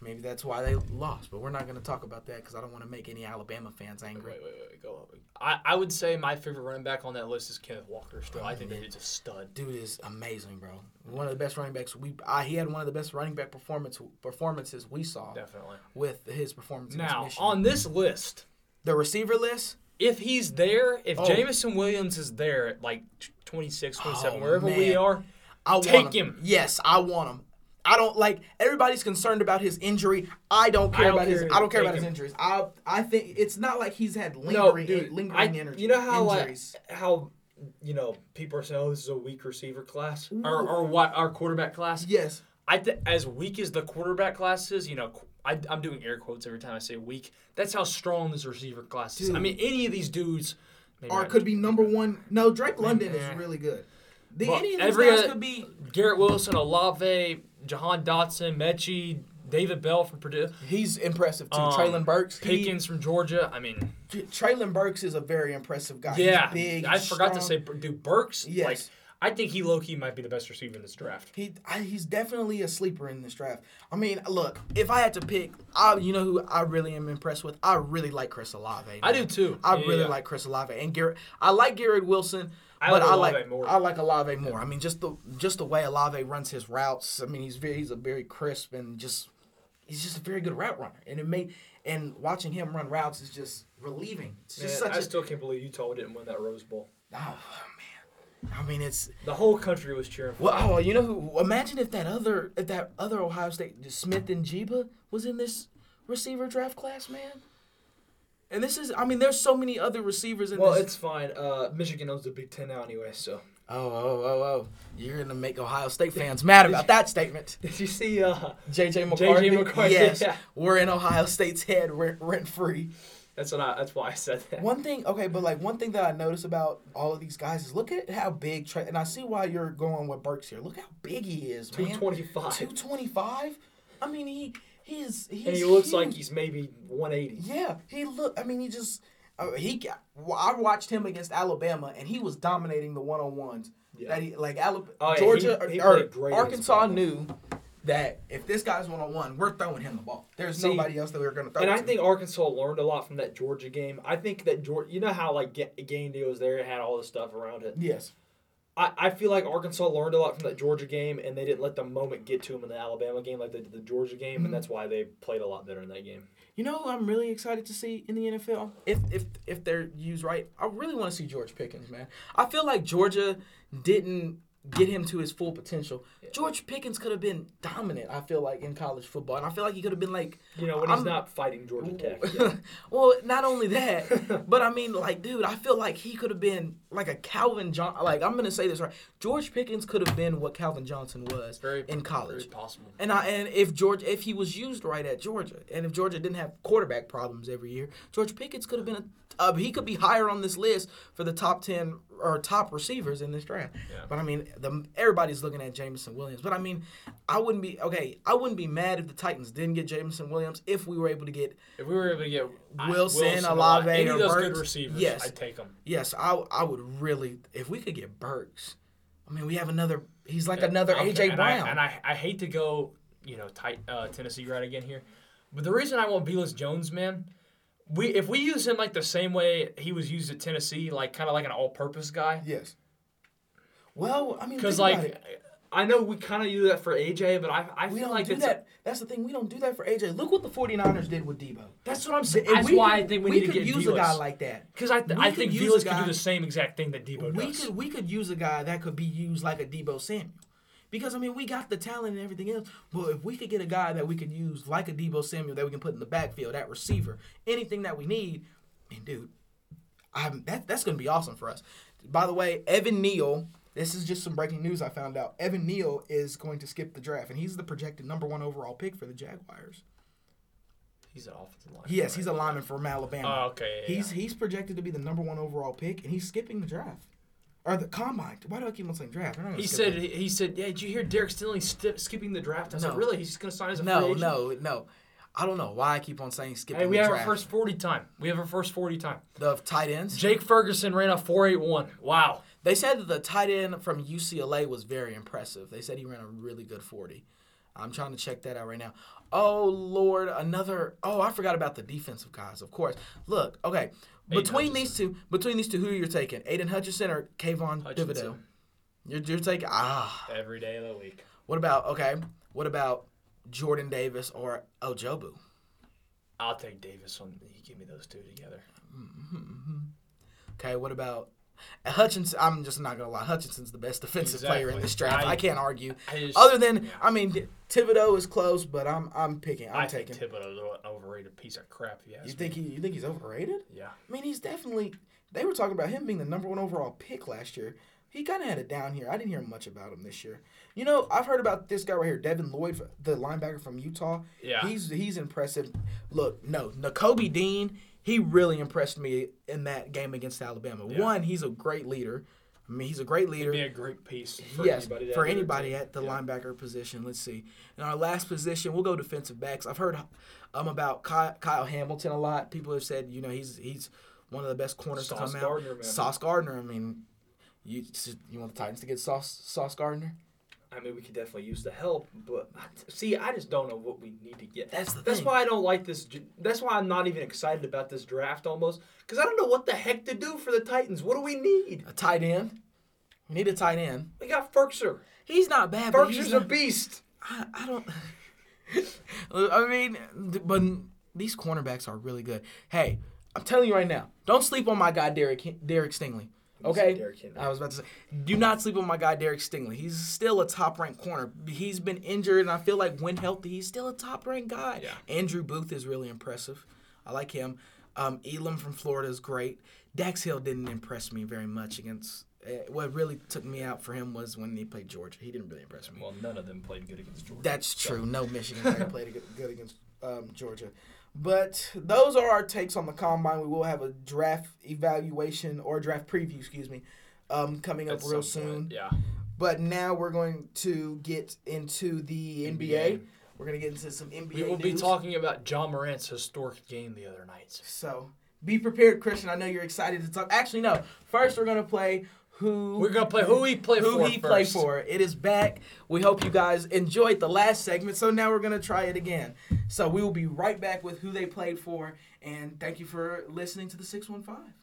maybe that's why they lost. But we're not going to talk about that because I don't want to make any Alabama fans angry. Wait, wait, wait, go. I, I would say my favorite running back on that list is Kenneth Walker. Still, I think oh, he's a stud. Dude is amazing, bro. One of the best running backs we. I, he had one of the best running back performance performances we saw Definitely. with his performance. Now on this list, the receiver list, if he's there, if Oh. Jameson Williams is there at like 26, 27, Oh, wherever we are, I want Take him. him. Yes, I want him. I don't like everybody's concerned about his injury. I don't care I don't about his. care I don't care about his injuries. I I think it's not like he's had no, lingering dude, lingering I, energy. you know how injuries. like how you know people are saying, "Oh, this is a weak receiver class," or or what our quarterback class. yes, I th- as weak as the quarterback class is, you know, I, I'm doing air quotes every time I say weak. That's how strong this receiver class is. I mean, any of these dudes, maybe or could be number one. No, Drake London Yeah. is really good. The, Well, any of these every guys could be. Garrett Wilson, Olave, Jahan Dotson, Metchie, David Bell from Purdue, He's impressive too. Um, Treylon Burks. he- Pickens from Georgia. I mean, Treylon Burks is a very impressive guy. yeah, he's big. I he's forgot to say, dude, Burks. Yes. Like, I think he low key might be the best receiver in this draft. He I, he's definitely a sleeper in this draft. I mean, look, if I had to pick, I you know who I really am impressed with. I really like Chris Olave. I do too. I Yeah, really yeah. like Chris Olave and Garrett. I like Garrett Wilson, I but like I like more. I like Olave more. I mean, just the just the way Olave runs his routes. I mean, he's very he's a very crisp and just he's just a very good route runner. And it made and watching him run routes is just relieving. It's just Man, such I a still can't believe Utah didn't win that Rose Bowl. oh man. I mean, it's The whole country was cheering for. well. Oh, you know who? Imagine if that other if that other Ohio State Smith-Njigba was in this receiver draft class, man. And this is, I mean, there's so many other receivers in Well, this. it's fine. Uh, Michigan owns the Big Ten now anyway, so. Oh, oh, oh, oh! You're gonna make Ohio State fans mad about that statement. Did you see? Uh, JJ McCarthy. McCarthy, Yes, yeah. we're in Ohio State's head rent, rent free. That's what I. That's why I said that. One thing, okay, but like one thing that I notice about all of these guys is look at how big Trey. And I see why you're going with Burks here. Look how big he is, man. twenty five. Two twenty five. I mean, he he is. He's And he looks like he's maybe one eighty. Yeah, he look. I mean, he just uh, he. got- well, I watched him against Alabama, and he was dominating the one on ones. Yeah. That he like Alabama, Oh, yeah, Georgia he- he or, Arkansas knew that if this guy's one on one, we're throwing him the ball. There's See, nobody else that we're gonna throw. And I to. think Arkansas learned a lot from that Georgia game. I think that Georgia, you know how like Ga- game day was there, had all this stuff around it. yes, I, I feel like Arkansas learned a lot from that Georgia game, and they didn't let the moment get to them in the Alabama game like they did the Georgia game, Mhm. and that's why they played a lot better in that game. You know, who I'm really excited to see in the NFL if if if they're used right. I really want to see George Pickens, man. I feel like Georgia didn't get him to his full potential. George Pickens could have been dominant. I feel like in college football, and I feel like he could have been like You know, when he's I'm- not fighting Georgia Tech. yeah. well, not only that, but I mean, like, dude, I feel like he could have been like a Calvin John. Like, I'm gonna say this right. George Pickens could have been what Calvin Johnson was Very in college. Very possible. And I and if George if he was used right at Georgia, and if Georgia didn't have quarterback problems every year, George Pickens could have been a uh, he could be higher on this list for the top ten or top receivers in this draft. Yeah. But I mean, the everybody's looking at Jameson Williams. But I mean, I wouldn't be okay. I wouldn't be mad if the Titans didn't get Jameson Williams if we were able to get If we were able to get Wilson, a Olave, lot- any or of those Burks, good receivers, yes. I'd take them. yes. I I would really if we could get Burks. I mean, we have another. He's like another Okay, AJ and Brown. I, and I, I hate to go, you know, tight uh, Tennessee right again here, but the reason I want Velus Jones, man, we if we use him like the same way he was used at Tennessee, like kind of like an all-purpose guy, yes. Well, I mean, because like. I know we kind of do that for AJ, but I I we feel don't like that. That's the thing. We don't do that for AJ. Look what the 49ers did with Deebo. that's what I'm saying. That's we why I think we, we need to get use a guy like that. because I th- I think Velus could do the same exact thing that Deebo We does. could we could use a guy that could be used like a Deebo Samuel. Because I mean we got the talent and everything else. But if we could get a guy that we could use like a Deebo Samuel that we can put in the backfield, that receiver, anything that we need, and dude, I'm that that's gonna be awesome for us. By the way, Evan Neal, this is just some breaking news I found out. Evan Neal is going to skip the draft, and he's the projected number one overall pick for the Jaguars. He's an offensive line. Yes, he's a lineman from Alabama. Oh, okay. Yeah, He's yeah. he's projected to be the number one overall pick, and he's skipping the draft or the combine. Why do I keep on saying draft? I'm not gonna He said, it. he, he said, yeah, did you hear Derek Stingley st- skipping the draft? I said, No. really? He's just going to sign as a free no, agent? no, no. I don't know why I keep on saying skipping Hey, we the have draft. our first 40 time. We have our first 40 time. the tight ends. Jake Ferguson ran a 481. Wow. They said that the tight end from UCLA was very impressive. They said he ran a really good 40. I'm trying to check that out right now. Oh Lord, another. Oh, I forgot about the defensive guys. Of course. Look, okay. Between these two, between these two, who you're you taking? Aidan Hutchinson or Kayvon Thibodeaux? You're, you're taking ah. Every day of the week. What about okay? What about Jordan Davis or Ojabo? I'll take Davis on. You give me those two together. Okay, what about Hutchinson? I'm just not gonna lie. Hutchinson's the best defensive player in this draft. I, I- can't argue. I just, Other than yeah. I mean, Thibodeaux is close, but I'm I'm picking. I'm I taking. think Thibodeaux's an overrated piece of crap. You you think me. he? You think he's overrated? Yeah. I mean, he's definitely. They were talking about him being the number one overall pick last year. He kind of had it down here. I didn't hear much about him this year. You know, I've heard about this guy right here, Devin Lloyd, the linebacker from Utah. Yeah. He's he's impressive. Look, no, Nakobe Dean, he really impressed me in that game against Alabama. Yeah. One, he's a great leader. I mean, he's a great leader. It'd be a great piece for yes, anybody. for anybody at the Yeah. linebacker position. Let's see. In our last position, we'll go defensive backs. I've heard um about Kyle, Kyle Hamilton a lot. People have said, you know, he's he's one of the best corners Sauce to come Gardner, out. man. Sauce Gardner. I mean, you you want the Titans to get Sauce Sauce Gardner? I mean, we could definitely use the help, but see, I just don't know what we need to get. That's the That's thing. why I don't like this. That's why I'm not even excited about this draft almost, because I don't know what the heck to do for the Titans. What do we need? A tight end. We need a tight end. We got Firkser. He's not bad, Firkser's a beast. I, I don't. I mean, but these cornerbacks are really good. Hey, I'm telling you right now, don't sleep on my guy Derek Derek Stingley. Okay. I was about to say, do not sleep on my guy Derek Stingley. He's still a top ranked corner. He's been injured, and I feel like when healthy, he's still a top ranked guy. Yeah. Andrew Booth is really impressive. I like him. Um, Elam from Florida is great. Dax Hill didn't impress me very much against. Uh, what really took me out for him was when he played Georgia. He didn't really impress me. Well, none of them played good against Georgia. That's true. No Michigan player played good- good against um, Georgia. But those are our takes on the combine. We will have a draft evaluation or draft preview, excuse me, um, coming up real soon. Yeah. But now we're going to get into the NBA. NBA. We're going to get into some NBA We will be talking about Ja Morant's historic game the other night. So be prepared, Christian. I know you're excited to talk. Actually, no. First, we're going to play who We're gonna play who he played who for he played first. for. It is back. We hope you guys enjoyed the last segment. So now we're gonna try it again. So we will be right back with who they played for. And thank you for listening to the six one five.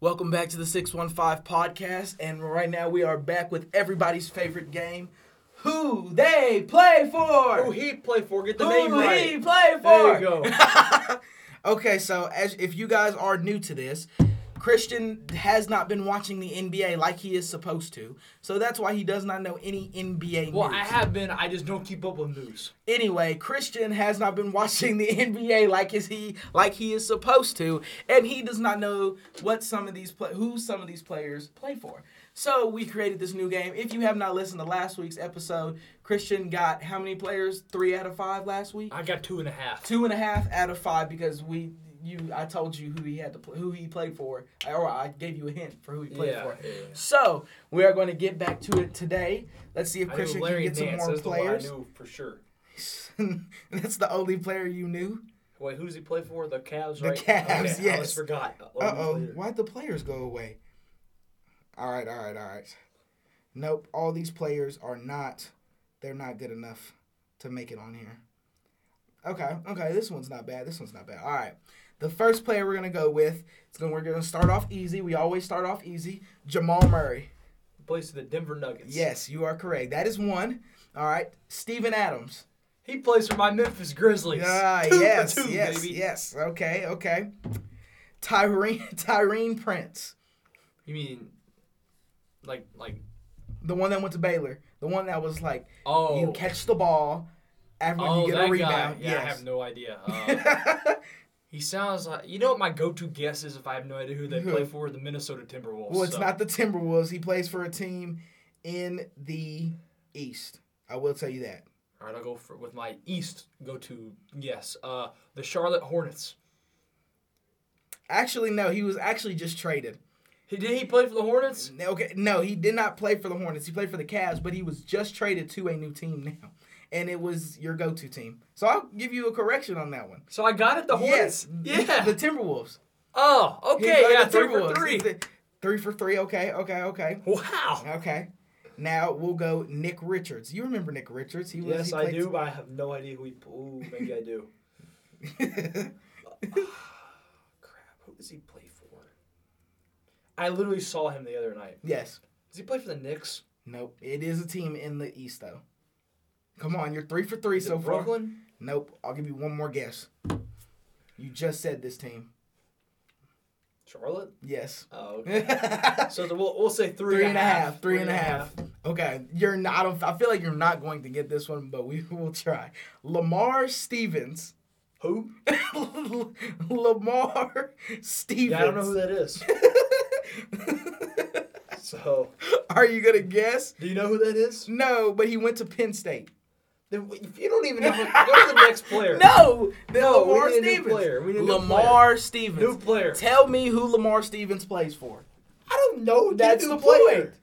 Welcome back to the 615 podcast. And right now we are back with everybody's favorite game Who They Play For! Who he play for? Get the Who name right. Who he play for! There you go. okay, so as if you guys are new to this, Christian has not been watching the NBA like he is supposed to. So that's why he does not know any NBA Well, news. I have been. I just don't keep up with news. Anyway, Christian has not been watching the NBA like is he like he is supposed to, and he does not know what some of these play who some of these players play for. So we created this new game. If you have not listened to last week's episode, Christian got how many players? Three out of five last week. I got two and a half. Two and a half out of five because we you I told you who he had to play, who he played for, or I gave you a hint for who he played Yeah, for. yeah, yeah. So we are going to get back to it today. Let's see if I Christian can get some Nance. more That's the one I players. knew for sure. That's the only player you knew. Wait, who does he play for? The Cavs, The right? Cavs, okay, I yes. forgot. Uh oh, why'd the players go away? All right, all right, all right. Nope, all these players are not. They're not good enough to make it on here. Okay, okay, this one's not bad. This one's not bad. All right, the first player we're gonna go with. It's gonna we're gonna start off easy. We always start off easy. Jamal Murray. Plays for the Denver Nuggets. Yes, you are correct. That is one. All right, Steven Adams. He plays for my Memphis Grizzlies. Ah, for yes, two, yes, baby. yes. Okay, okay. Taurean Taurean Prince, You mean, like, like, the one that went to Baylor, the one that was like oh, you catch the ball after oh, you get a rebound. Yeah, I have no idea. Uh, he sounds like you know what my go-to guess is if I have no idea who they Who? play for. The Minnesota Timberwolves. well, it's so- not the Timberwolves. He plays for a team in the East. I will tell you that. All right, I'll go for with my East go-to guess. Uh, the Charlotte Hornets. Actually, no. He was actually just traded. He did he play for the Hornets? Okay, no, he did not play for the Hornets. He played for the Cavs, but he was just traded to a new team now, and it was your go-to team. So I'll give you a correction on that one. So I got it. The Hornets. Yes, Yeah. the Timberwolves. oh, okay. Yeah, the three for three. Three for three. Okay, okay, okay, Wow. okay. Now we'll go Nick Richards. You remember Nick Richards? He was. Yes, he I do, but I have no idea who he. Ooh, maybe I do. Crap. Who does he play for? I literally saw him the other night. yes. Does he play for the Knicks? Nope. It is a team in the East though. Come on, you're three for three Is so far. Brooklyn? Nope. I'll give you one more guess. You just said this team. Charlotte? Yes. Oh, okay. so the, we'll, we'll say three, Three and a half. Three and a half. Okay, you're not. I, don't, I feel like you're not going to get this one, but we will try. Lamar Stevens. Who? Lamar Stevens. Yeah, I don't know who that is. So, Are you gonna guess? do you know who that is? No, but he went to Penn State. Then If you don't even know, who, go to the next player. No, the No, we Lamar need a new Stevens. player. We need a new Lamar Stevens. New player. Tell me who Lamar Stevens plays for. I don't know. That's the player. point.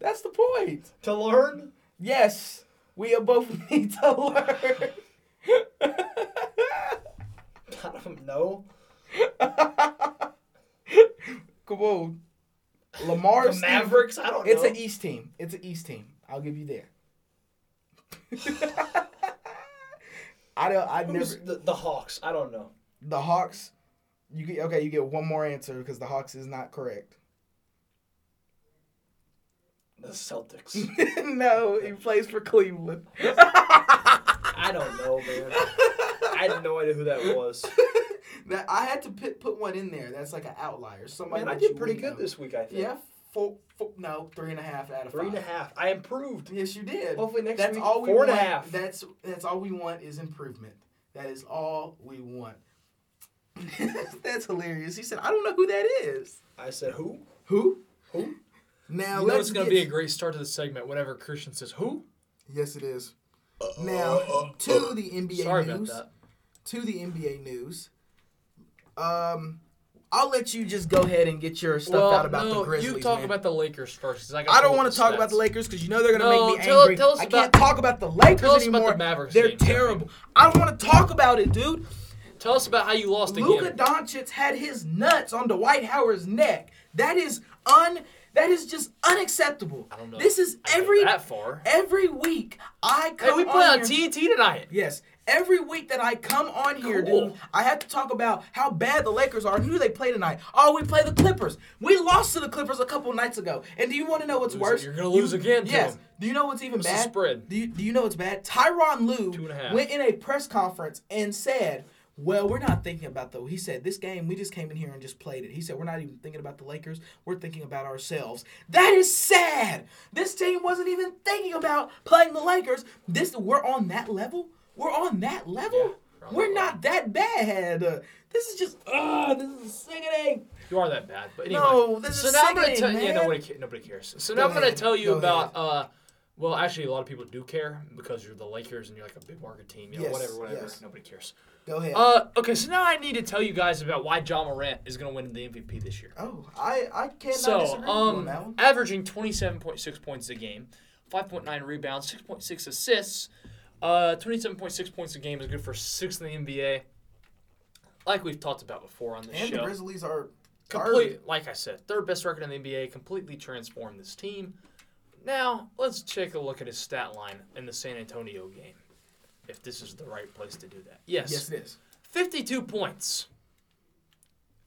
That's the point. To learn? Yes, we both need to learn. I don't know. Come on. Lamar The Stevens. Mavericks? I don't know. It's an East team. It's an East team. I'll give you there. I don't. I never. The, the Hawks? I don't know. The Hawks. You get okay. You get one more answer because the Hawks is not correct. The Celtics. no, he plays for Cleveland. I don't know, man. I had no idea who that was. that I had to put, put one in there. That's like an outlier. Somebody Man, I did pretty good know. this week, I think. Yeah, four, four, no, three and a half out of Three five. and a half. I improved. Yes, you did. Hopefully next that's week, all we four and want. a half. That's that's all we want is improvement. That is all we want. that's hilarious. He said, "I don't know who that is." I said, who? Who? Who? Now you know it's going to get- be a great start to the segment whenever Christian says, who? Yes, it is. Now to the NBA Sorry news. about that. To the NBA news. Um, I'll let you just go ahead and get your stuff out about the Grizzlies. you talk man. about the Lakers first. I, I don't want to talk stats. about the Lakers because you know they're gonna No, make me tell- angry. tell us I about- can't talk about the Lakers tell us about the Mavericks they're game, terrible. I don't want to talk about it, dude. Tell us about how you lost Luka again. Luka Doncic had his nuts on Dwight Howard's neck. That is un. That is just unacceptable. I don't know. This is every that far. every week I come Hey, we play on here- TNT tonight. Yes, Every week that I come on here, Cool. dude, I have to talk about how bad the Lakers are and who they play tonight. Oh, we play the Clippers. We lost to the Clippers a couple nights ago. And do you want to know what's Lose- worse? you're gonna You- lose again to Yes. them. Do you know what's even What's the bad? spread? Do you, do you know what's bad? Tyronn Lue Two and a half. went in a press conference and said, "Well, we're not thinking about the." He said, "This game, we just came in here and just played it." He said, "We're not even thinking about the Lakers. We're thinking about ourselves." That is sad. This team wasn't even thinking about playing the Lakers. This we're on that level. We're on that level. Yeah, we're we're not that bad. Uh, this is just, uh, this is a sickening. You are that bad, but anyway. No, this so is now I'm gonna tell yeah nobody ca- nobody cares. So Go now I'm gonna tell you go about uh well actually a lot of people do care because you're the Lakers and you're like a big market team, you know, Yes, whatever, whatever. yes. Nobody cares. Go ahead. Uh okay, so now I need to tell you guys about why Ja Morant is gonna win the MVP this year. oh, I I cannot So, disagree with you on um, that one. averaging 27.6 points a game, 5.9 rebounds, 6.6 assists, uh, 27.6 points a game is good for sixth in the NBA. Like we've talked about before on this show. And the. Grizzlies are Complete, like I said, third best record in the NBA, completely transformed this team. Now, let's take a look at his stat line in the San Antonio game. If this is the right place to do that. Yes. Yes, it is. 52 points.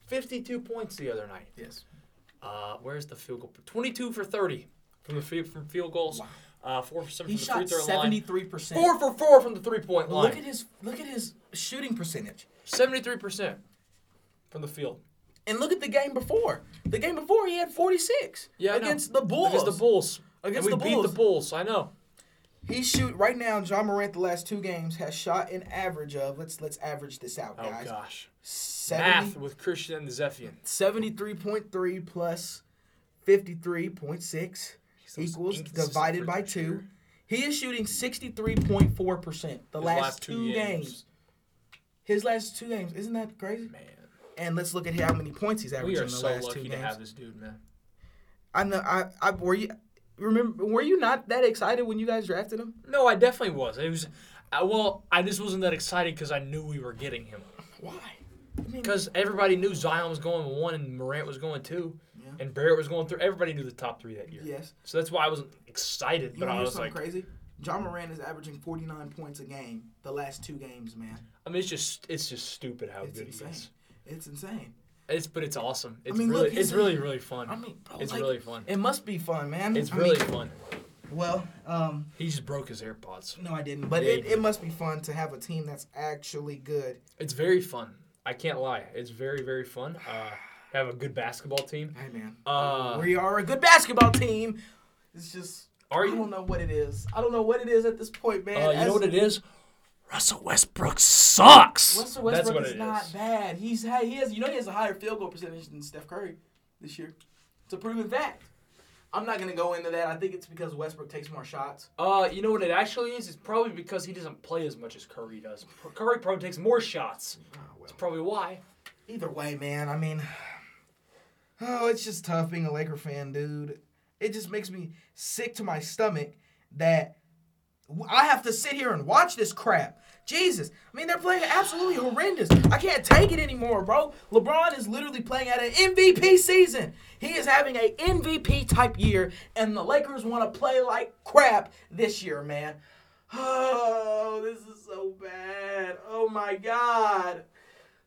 52 points the other night. Yes. Uh, where's the field goal? 22 for 30 from the field, from field goals. Wow. Uh, four for seven He from the free shot throw line. seventy three percent. Four for four from the three point line. Look at his look at his shooting percentage, 73% from the field. and look at the game before. The game before he had forty six. Yeah, I know. against the Bulls. Against the Bulls. Against and the we beat Bulls. the Bulls. I know. He shoot right now. Ja Morant the last two games has shot an average of let's let's average this out, guys. Oh guys. gosh. 70, Math with Christian and Zephian. 73.3 plus 53.6 those equals divided by two. He is shooting 63.4% the His last, two games. His last two games. Isn't that crazy? Man, And let's look at how many points he's we averaging are in the so last two lucky to games. have this dude, man. I know. I, I were you remember? Were you not that excited when you guys drafted him? No, I definitely was. It was, uh, well, I just wasn't that excited because I knew we were getting him. Why? I mean, Because everybody knew Zion was going one and Morant was going two. And Barrett was going through. Everybody knew the top three that year. yes. So that's why I wasn't excited, You but I was like, crazy? Ja Morant is averaging 49 points a game the last two games, man. I mean, it's just, it's just stupid how It's good insane. he is. It's insane. It's, but it's awesome. It's mean, really, look, it's really, really fun. I mean, bro, it's like, really fun. It must be fun, man. It's I really mean, fun. well. Um, He just broke his AirPods. no, I didn't. But Yeah, it, did. it must be fun to have a team that's actually good. It's very fun. I can't lie. It's very, very fun. Uh, have a good basketball team. Hey, man. Uh, we are a good basketball team. It's just. Are I you? don't know what it is. I don't know what it is at this point, man. Uh, you As- know what it is? Russell Westbrook sucks. Russell That's Westbrook what is it not is. bad. He's ha- he has you know he has a higher field goal percentage than Steph Curry this year. It's a proven fact. I'm not gonna go into that. I think it's because Westbrook takes more shots. Uh, you know what it actually is? It's probably because he doesn't play as much as Curry does. Curry probably takes more shots. Oh, well. That's probably why. Either way, man. I mean, oh, it's just tough being a Laker fan, dude. It just makes me sick to my stomach that I have to sit here and watch this crap. Jesus. I mean, they're playing absolutely horrendous. I can't take it anymore, bro. LeBron is literally playing at an MVP season. He is having a MVP type year, and the Lakers want to play like crap this year, man. Oh, this is so bad. Oh my God.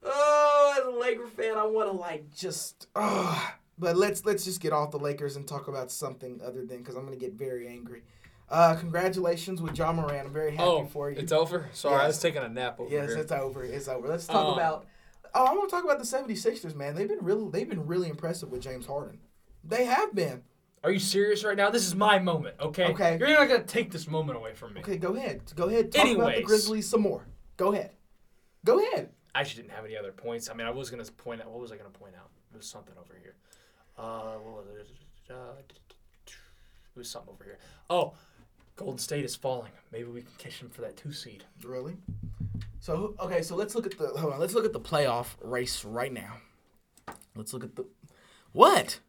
Oh, as a Laker fan, I want to like just. Oh. But let's let's just get off the Lakers and talk about something other than because I'm gonna get very angry. Uh, congratulations with Ja Morant. I'm very happy Oh, for you. it's over? Sorry, I was taking a nap over here. yes, here. it's over. It's over. Let's talk Um, about. Oh, I want to talk about the 76ers, man. They've been really they've been really impressive with James Harden. They have been. Are you serious right now? This is my moment, okay? Okay. You're not going to take this moment away from me. Okay, go ahead. Go ahead. Talk about the Grizzlies some more. Go ahead. Go ahead. I actually didn't have any other points. I mean, I was going to point out. What was I going to point out? It was something over here. Uh, what was it? Uh, it was something over here. Oh, Golden State is falling. Maybe we can catch them for that two seed. Really? So okay, so let's look at the hold on. Let's look at the playoff race right now. Let's look at the what?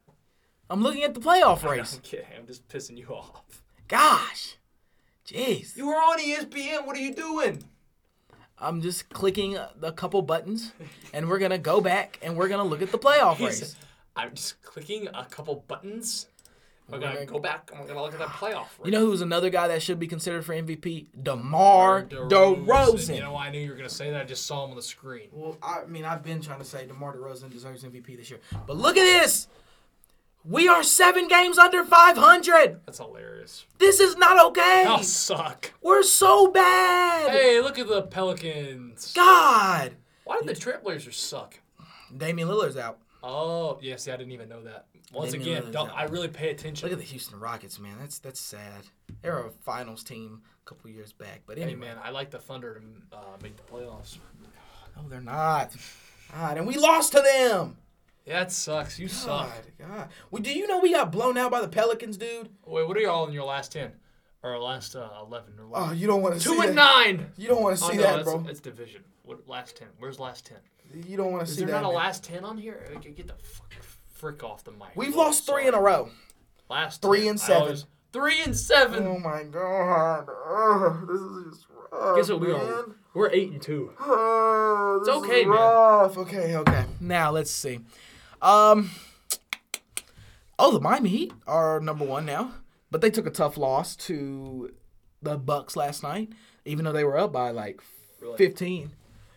I'm looking at the playoff race. I'm kidding. I'm just pissing you off. Gosh, jeez. You were on ESPN. What are you doing? I'm just clicking a couple buttons, and we're gonna go back and we're gonna look at the playoff race. I'm just clicking a couple buttons. I gotta go back. and we're gonna look at that playoff. Race. You know who's another guy that should be considered for MVP? DeMar DeRozan. You know why I knew you were gonna say that? I just saw him on the screen. Well, I mean, I've been trying to say DeMar DeRozan deserves MVP this year. But look at this. We are seven games under 500. That's hilarious. This is not okay. Y'all suck. We're so bad. Hey, look at the Pelicans. God. Why did the Trailblazers suck? Damian Lillard's out. Oh, yeah, see, I didn't even know that. Once Damian again, don't. I really pay attention? Look at the Houston Rockets, man. That's that's sad. They were a finals team a couple years back. But Hey, man, I like the Thunder to uh, make the playoffs. no, they're not. God, and we lost to them. Yeah, it sucks. You suck. God, God. Well, do you know we got blown out by the Pelicans, dude? Wait, what are y'all in your last 10? Or last uh, 11? Or what? Oh, you don't want to see Two and that. nine! You don't want to Oh, see no, that, that's, bro. That's division. What last 10? Where's last 10? You don't want to Is see there that. not a man. last 10 on here? Get the fuck, frick off the mic. We've Oh, lost three in a row. Last three 10. and seven. always- Three and seven. Oh my god. Ugh, this is just rough. Guess what we are? We're eight and two. Ugh, It's okay, is man. rough. Okay, okay. Now let's see. Um. Oh, the Miami Heat are number one now, but they took a tough loss to the Bucks last night, even though they were up by like Really? fifteen.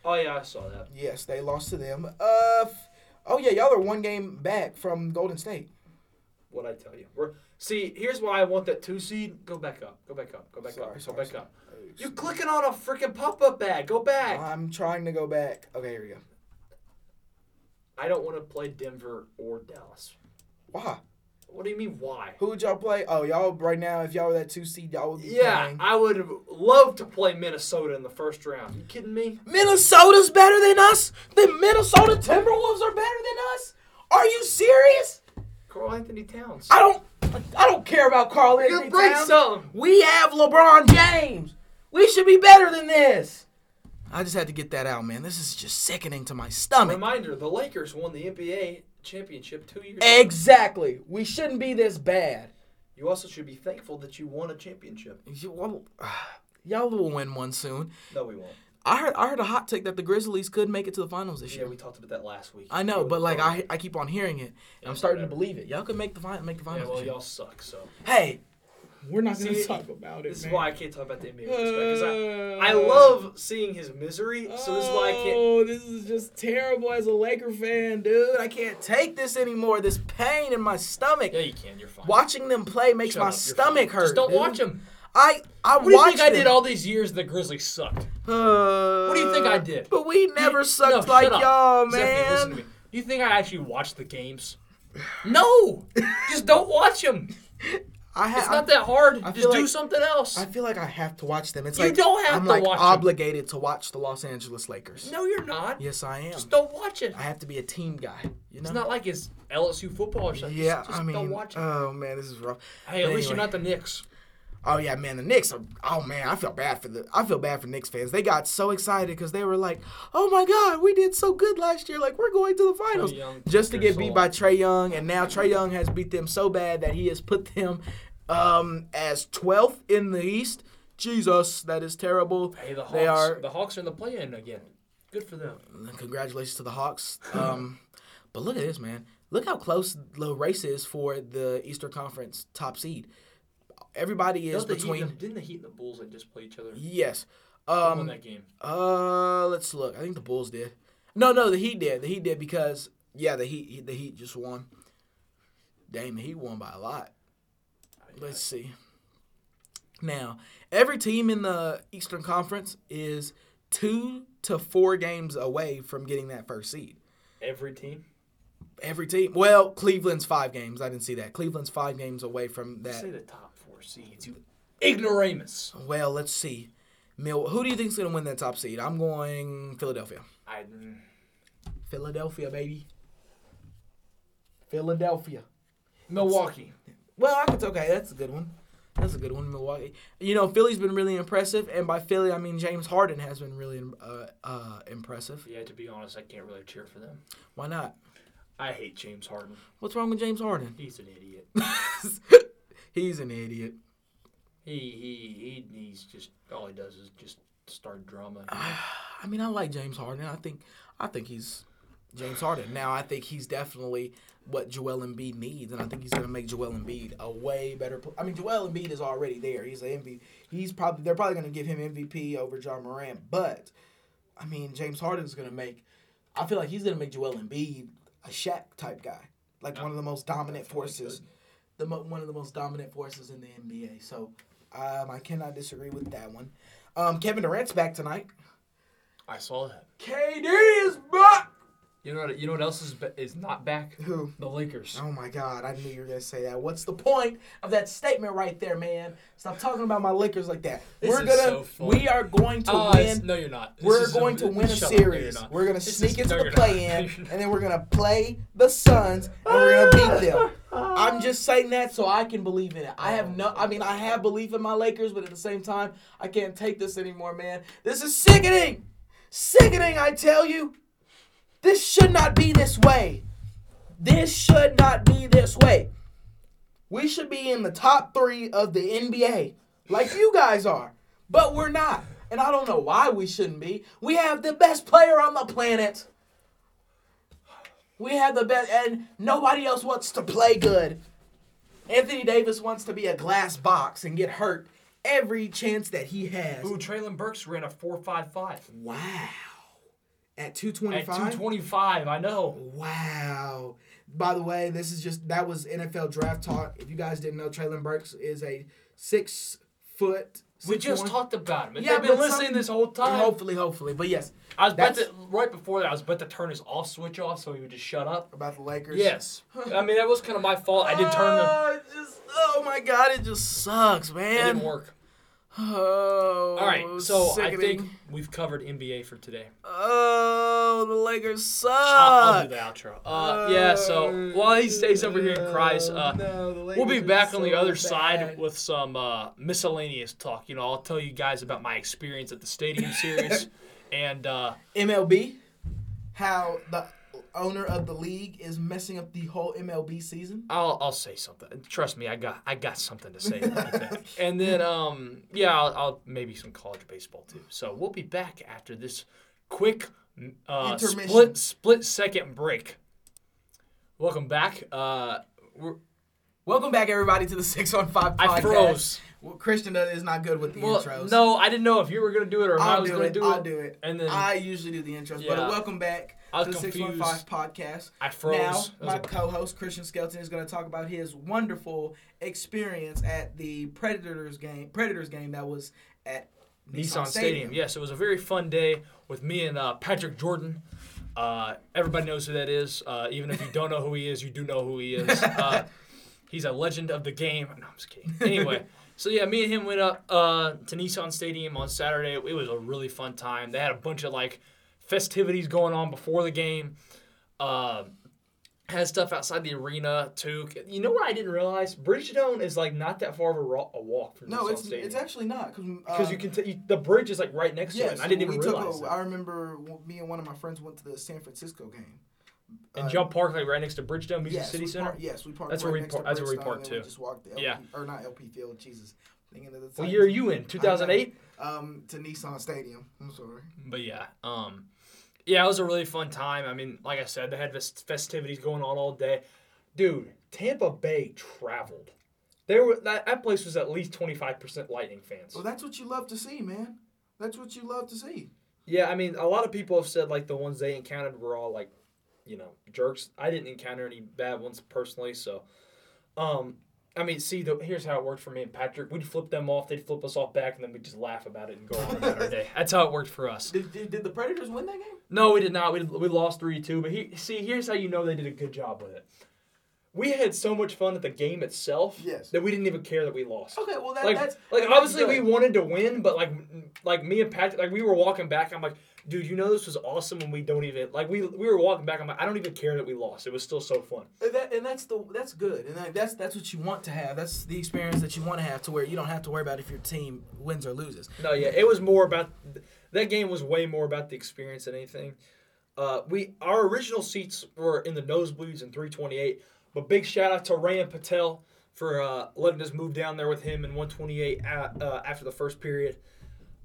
Oh yeah, I saw that. Yes, they lost to them. Uh. f- Oh yeah, y'all are one game back from Golden State. What I tell you. We're see. Here's why I want that two seed. Go back up. Go back up. Go back Sorry, up. sorry, go back sorry. up. You're clicking on a freaking pop up ad. Go back. I'm trying to go back. Okay, here we go. I don't want to play Denver or Dallas. Why? What do you mean why? Who would y'all play? Oh, y'all right now, if y'all were that two seed, y'all would be Yeah, playing. I would loved to play Minnesota in the first round. You kidding me? Minnesota's better than us. The Minnesota Timberwolves are better than us. Are you serious? Karl-Anthony Towns. I don't. I don't care about Karl You Anthony break Towns. something. We have LeBron James. We should be better than this. I just had to get that out, man. This is just sickening to my stomach. Reminder: the Lakers won the NBA championship two years. ago. Exactly. We shouldn't be this bad. You also should be thankful that you won a championship. You- well, y'all will win one soon. No, we won't. I heard. I heard a hot take that the Grizzlies could make it to the finals this Yeah, year. Yeah, we talked about that last week. I know, but like I, I keep on hearing it. and I'm starting to believe it. Y'all could make the final, make the Yeah, finals. well, this year. y'all suck. So Hey, we're not gonna gonna talk about it. this is why I can't talk about the NBA with this I, I love seeing his misery. So this is why I can't. Oh, this is just terrible as a Laker fan, dude. I can't take this anymore. This pain in my stomach. Yeah, you can. You're fine. Watching them play makes Shut my up, stomach hurt. Just don't dude. watch them. I I What do you think I did all these years? The Grizzlies sucked. Uh, What do you think I did? But we never You- sucked no, like y'all, man. listen to me. You think I actually watched the games? No, just don't watch them. I ha- It's not that hard. I Just feel do like- something else. I feel like I have to watch them. It's You like don't have I'm to like watch them. obligated to watch the Los Angeles Lakers. no, you're not. Yes, I am. Just don't watch it. I have to be a team guy. You know. It's not like it's LSU football or something. yeah, just, just I mean, don't watch it. oh man, this is rough. hey, at But least you're not the Knicks. Oh yeah, man, the Knicks are. Oh man, I feel bad for the. I feel bad for Knicks fans. They got so excited because they were like, "Oh my God, we did so good last year. Like we're going to the finals." Young Just to get beat soul. by Trae Young, and now Trae Young has beat them so bad that he has put them um, as 12th in the East. Jesus, that is terrible. Hey, the Hawks. They are. The Hawks are in the play-in again. Good for them. Congratulations to the Hawks. Um, but look at this, man. Look how close the race is for the Eastern Conference top seed. Everybody is Don't the Heat between. didn't the Heat and the Bulls like just play each other? Yes. Who won Um, that game? Uh, let's look. I think the Bulls did. No, no, the Heat did. The Heat did because yeah, the Heat the Heat just won. Damn, the Heat won by a lot. Let's see. Now, every team in the Eastern Conference is two to four games away from getting that first seed. Every team. Every team. Well, Cleveland's five games. I didn't see that. Cleveland's five games away from that. Say the top four seeds. You ignoramus. Well, let's see. Mil- Who do you think's gonna win that top seed? I'm going Philadelphia. I. mm, Philadelphia, baby. Philadelphia. Milwaukee. Well, I could okay. That's a good one. That's a good one, Milwaukee. You know, Philly's been really impressive, and by Philly, I mean James Harden has been really uh, uh, impressive. Yeah, to be honest, I can't really cheer for them. Why not? I hate James Harden. What's wrong with James Harden? He's an idiot. He's an idiot. He he he he's just all he does is just start drama. I mean, I like James Harden. I think, I think he's James Harden. Now I think he's definitely what Joel Embiid needs, and I think he's going to make Joel Embiid a way better. Pl- I mean, Joel Embiid is already there. He's an MVP. He's probably they're probably going to give him MVP over Ja Morant, but I mean, James Harden's going to make. I feel like he's going to make Joel Embiid a Shaq type guy, like one of the most dominant forces, the mo- one of the most dominant forces in the NBA. So um, I cannot disagree with that one. Um, Kevin Durant's back tonight. I saw that. KD is back. You know what? You know what else is is not back? Who? The Lakers. Oh my God! I knew you were gonna say that. What's the point of that statement right there, man? Stop talking about my Lakers like that. This we're gonna, so we are going to uh, it's- win. no, you're not. This We're is so- going to win a shut up. No, series. we're gonna This sneak is- into no, the play-in, and then we're gonna play the Suns, and we're gonna beat them. I'm just saying that so I can believe in it. I have no. I mean, I have belief in my Lakers, but at the same time, I can't take this anymore, man. This is sickening, sickening. I tell you, this should not be this way. This should not be this way. We should be in the top three of the NBA, like you guys are, but we're not. And I don't know why we shouldn't be. We have the best player on the planet. We have the best, and nobody else wants to play good. Anthony Davis wants to be a glass box and get hurt every chance that he has. Ooh, Treylon Burks ran a four five five Wow. At 225? at 225? two twenty five. I know. Wow. By the way, this is just that was NFL draft talk. If you guys didn't know, Treylon Burks is a six foot. Six We just one- talked about him. Yeah, They've been listening this whole time. Hopefully, hopefully, but yes, I was about to right before that. I was about to turn his off switch off so he would just shut up. about the Lakers. Yes, I mean that was kind of my fault. I did turn the. Oh, just, oh my god, it just sucks, man. It didn't work. Oh, All right, so I think we've covered NBA for today. Oh, the Lakers suck. I'll, I'll do the outro. Uh, yeah. So while he stays over here and cries, uh, No, the We'll be back on the so other bad. side with some uh, miscellaneous talk. You know, I'll tell you guys about my experience at the Stadium Series, and uh, MLB, how the owner of the league is messing up the whole MLB season. I'll I'll say something. Trust me, I got I got something to say about that. And then um yeah, I'll, I'll maybe some college baseball too. So we'll be back after this quick uh, split split second break. Welcome back. Uh, we're, Welcome back, everybody, to the Six on Five podcast. I froze. Well, Christian is not good with the Well, intros. no, I didn't know if you were gonna do it or if I I'll was do gonna it. do I'll it. do it. And then I usually do the intros, Yeah. but welcome back to the Six One. Five podcast. I froze. Now, my a- co-host Christian Skelton is going to talk about his wonderful experience at the Predators game. Predators game that was at Nissan Stadium. Yes, it was a very fun day with me and uh, Patrick Jordan. Uh, everybody knows who that is. Uh, even if you don't know who he is, you do know who he is. Uh, he's a legend of the game. No, I'm just kidding. Anyway, so yeah, me and him went up uh, to Nissan Stadium on Saturday. It was a really fun time. They had a bunch of like festivities going on before the game. Uh, had stuff outside the arena too. You know what I didn't realize? Bridgestone is like not that far of a, ro- a walk from No, Nissan it's Stadium. it's actually not because you can t- you, the bridge is like right next to it. And I didn't even realize. a. I remember me and one of my friends went to the San Francisco game. And uh, Jump Park like right next to Bridgestone Music Yes, City we Center. Park, yes, we parked. That's right where we next par- to that's where we parked too. just walked the LP, Yeah. or not LP Field. Jesus, thinking of the What Titans. year are you in? 2008. Um, to Nissan Stadium. I'm sorry. But yeah, um, yeah, it was a really fun time. I mean, like I said, they had festivities going on all day. Dude, Tampa Bay traveled. There were that, that place was at least 25% Lightning fans. Well, that's what you love to see, man. That's what you love to see. Yeah, I mean, a lot of people have said like the ones they encountered were all like, you know, jerks. I didn't encounter any bad ones personally, so. Um, I mean, see, the, here's how it worked for me and Patrick. We'd flip them off, they'd flip us off back, and then we'd just laugh about it and go on about our day. That's how it worked for us. Did, did, did the Predators win that game? No, we did not. We, we lost 3 2. But he, see, here's how you know they did a good job with it. We had so much fun at the game itself Yes. that we didn't even care that we lost. Okay, well that, like, that's like obviously good. we wanted to win, but like like me and Patrick, like we were walking back. I'm like, dude, you know this was awesome, and we don't even like we we were walking back. I'm like, I don't even care that we lost. It was still so fun. And that, and that's the that's good, and that, that's that's what you want to have. That's the experience that you want to have, to where you don't have to worry about if your team wins or loses. No, yeah, it was more about that game was way more about the experience than anything. Uh, we our original seats were in the nosebleeds in 328, but big shout out to Rayan Patel for uh, letting us move down there with him in 128 at, uh, after the first period.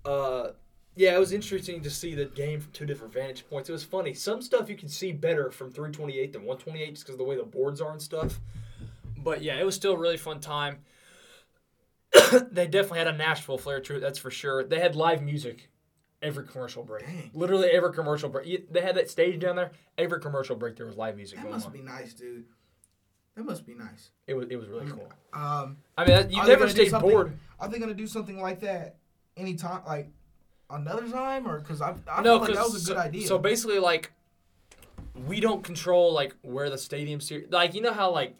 Uh, yeah, it was interesting to see the game from two different vantage points. It was funny. Some stuff you can see better from 328 than 128 just because of the way the boards are and stuff. But yeah, it was still a really fun time. they definitely had a Nashville flair to it, that's for sure. They had live music every commercial break. Dang. Literally every commercial break. They had that stage down there. Every commercial break there was live music That going must on. be nice, dude. That must be nice. It was it was really cool. Um, I mean, that, you never stay bored. are they gonna do something like that anytime, like another time, or because I, I no, feel like that was a so, good idea. So basically, like, we don't control like where the stadium series. Like, you know how like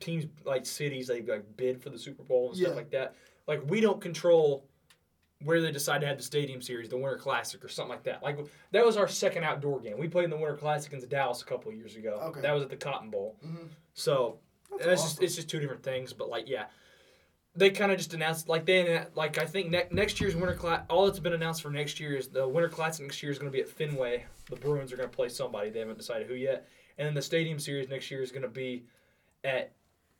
teams like cities they like bid for the Super Bowl and stuff like that. Like, we don't control where they decide to have the stadium series, the Winter Classic, or something like that. Like that was our second outdoor game. We played in the Winter Classic in Dallas a couple of years ago. Okay. That was at the Cotton Bowl. Mhm. So That's and it's just it's just two different things. But like, yeah. They kind of just announced like they like I think ne- next year's Winter Class all that's been announced for next year is the Winter Classic next year is going to be at Fenway. The Bruins are going to play somebody. They haven't decided who yet. And then the Stadium Series next year is going to be at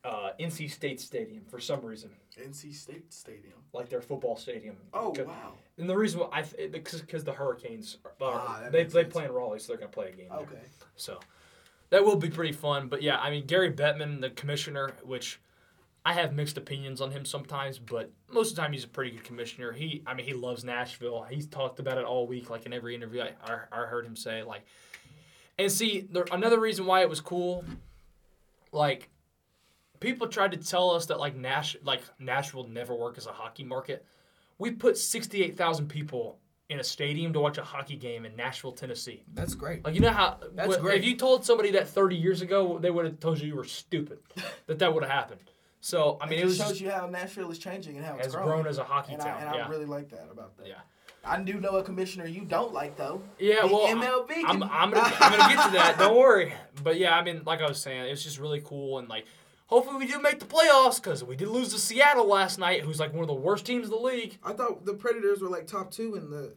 uh, NC State Stadium for some reason, NC State Stadium. like their football stadium. Oh wow. And the reason why I because the Hurricanes are, Ah, they they sense. play in Raleigh, so they're going to play a game. there. Okay. So that will be pretty fun. But yeah, I mean Gary Bettman, the commissioner, which I have mixed opinions on him sometimes, but most of the time he's a pretty good commissioner. He, I mean, he loves Nashville. He's talked about it all week, like in every interview I, I, I heard him say. Like, and see, there, another reason why it was cool, like, people tried to tell us that like Nash, like Nashville never work as a hockey market. We put sixty eight thousand people in a stadium to watch a hockey game in Nashville, Tennessee. That's great. Like you know how That's great. If you told somebody that 30 years ago, they would have told you you were stupid. that that would have happened. So I mean, it, was shows just, you how Nashville is changing and how it's has growing. grown as a hockey and town. I, and yeah. I really like that about that. yeah. I do know a commissioner you don't like though. Yeah, The well, MLB. I'm, I'm, gonna, I'm gonna get to that. Don't worry. But yeah, I mean, like I was saying, it's just really cool and like, hopefully we do make the playoffs because we did lose to Seattle last night, who's like one of the worst teams in the league. I thought the Predators were like top two in the.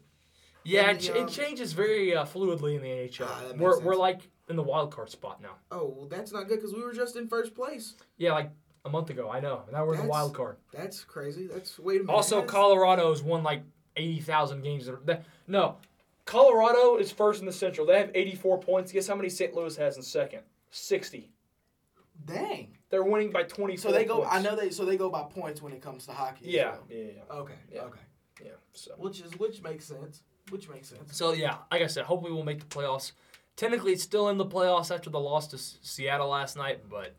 Yeah, it, the, um, it changes very uh, fluidly in the NHL. Ah, we're sense. we're like in the wild card spot now. Oh, well, that's not good because we were just in first place. Yeah, like a month ago. I know. Now we're in the That's- wild card. That's crazy. That's wait a minute. Also, that's- Colorado's won like eighty thousand games. No, Colorado is first in the Central. They have eighty-four points. Guess how many St. Louis has in second? Sixty. Dang. They're winning by twenty-four. So they go. Points. I know they. So they go by points when it comes to hockey. as Yeah, well. yeah, yeah, Okay. Yeah. Okay. yeah. So, Which is which makes sense. Which makes sense. so yeah, like I said, hopefully we'll make the playoffs. Technically, it's still in the playoffs after the loss to S- Seattle last night, but.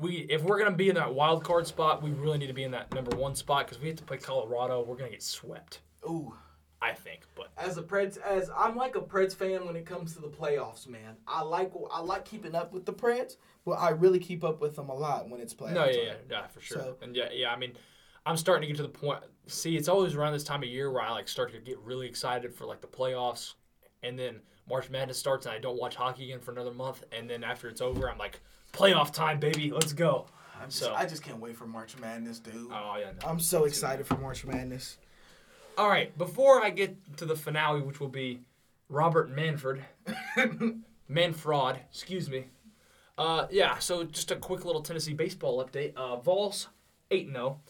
We, if we're gonna be in that wild card spot, we really need to be in that number one spot because we have to play Colorado. We're gonna get swept, Ooh. I think. But As a Preds, as I'm like a Preds fan when it comes to the playoffs, man. I like I like keeping up with the Preds, but I really keep up with them a lot when it's playoff No, yeah, yeah, yeah, for sure. So- and yeah, yeah. I mean, I'm starting to get to the point. See, it's always around this time of year where I like start to get really excited for like the playoffs, and then March Madness starts, and I don't watch hockey again for another month, and then after it's over, I'm like, playoff time, baby, let's go. I'm just, So- I just can't wait for March Madness, dude. Oh yeah. No. I'm so excited for March Madness. All right, before I get to the finale, which will be Robert Manfred, Manfrod, excuse me. Uh, yeah, so just a quick little Tennessee baseball update. Uh, Vols eight zero.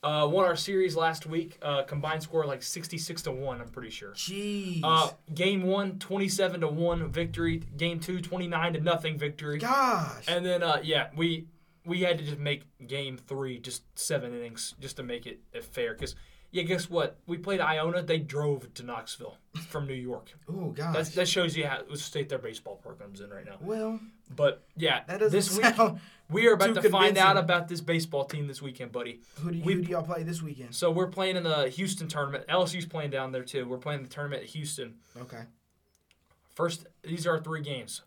Uh, won our series last week. Uh, combined score like 66 to 1, I'm pretty sure. Jeez. Uh, game one, 27 to 1 victory. Game two, 29 to nothing victory. Gosh. And then, uh, yeah, we we had to just make game three just seven innings just to make it fair. Because, yeah, guess what? We played Iona. They drove to Knoxville from New York. oh gosh. That's, that shows you how what state their baseball program's in right now. well, But, yeah, that doesn't this week sound. we are about too to find out convincing. about this baseball team this weekend, buddy. Who do, you, we- who do y'all play this weekend? So we're playing in the Houston tournament. LSU's playing down there too. We're playing the tournament at Houston. Okay. First, these are our three games.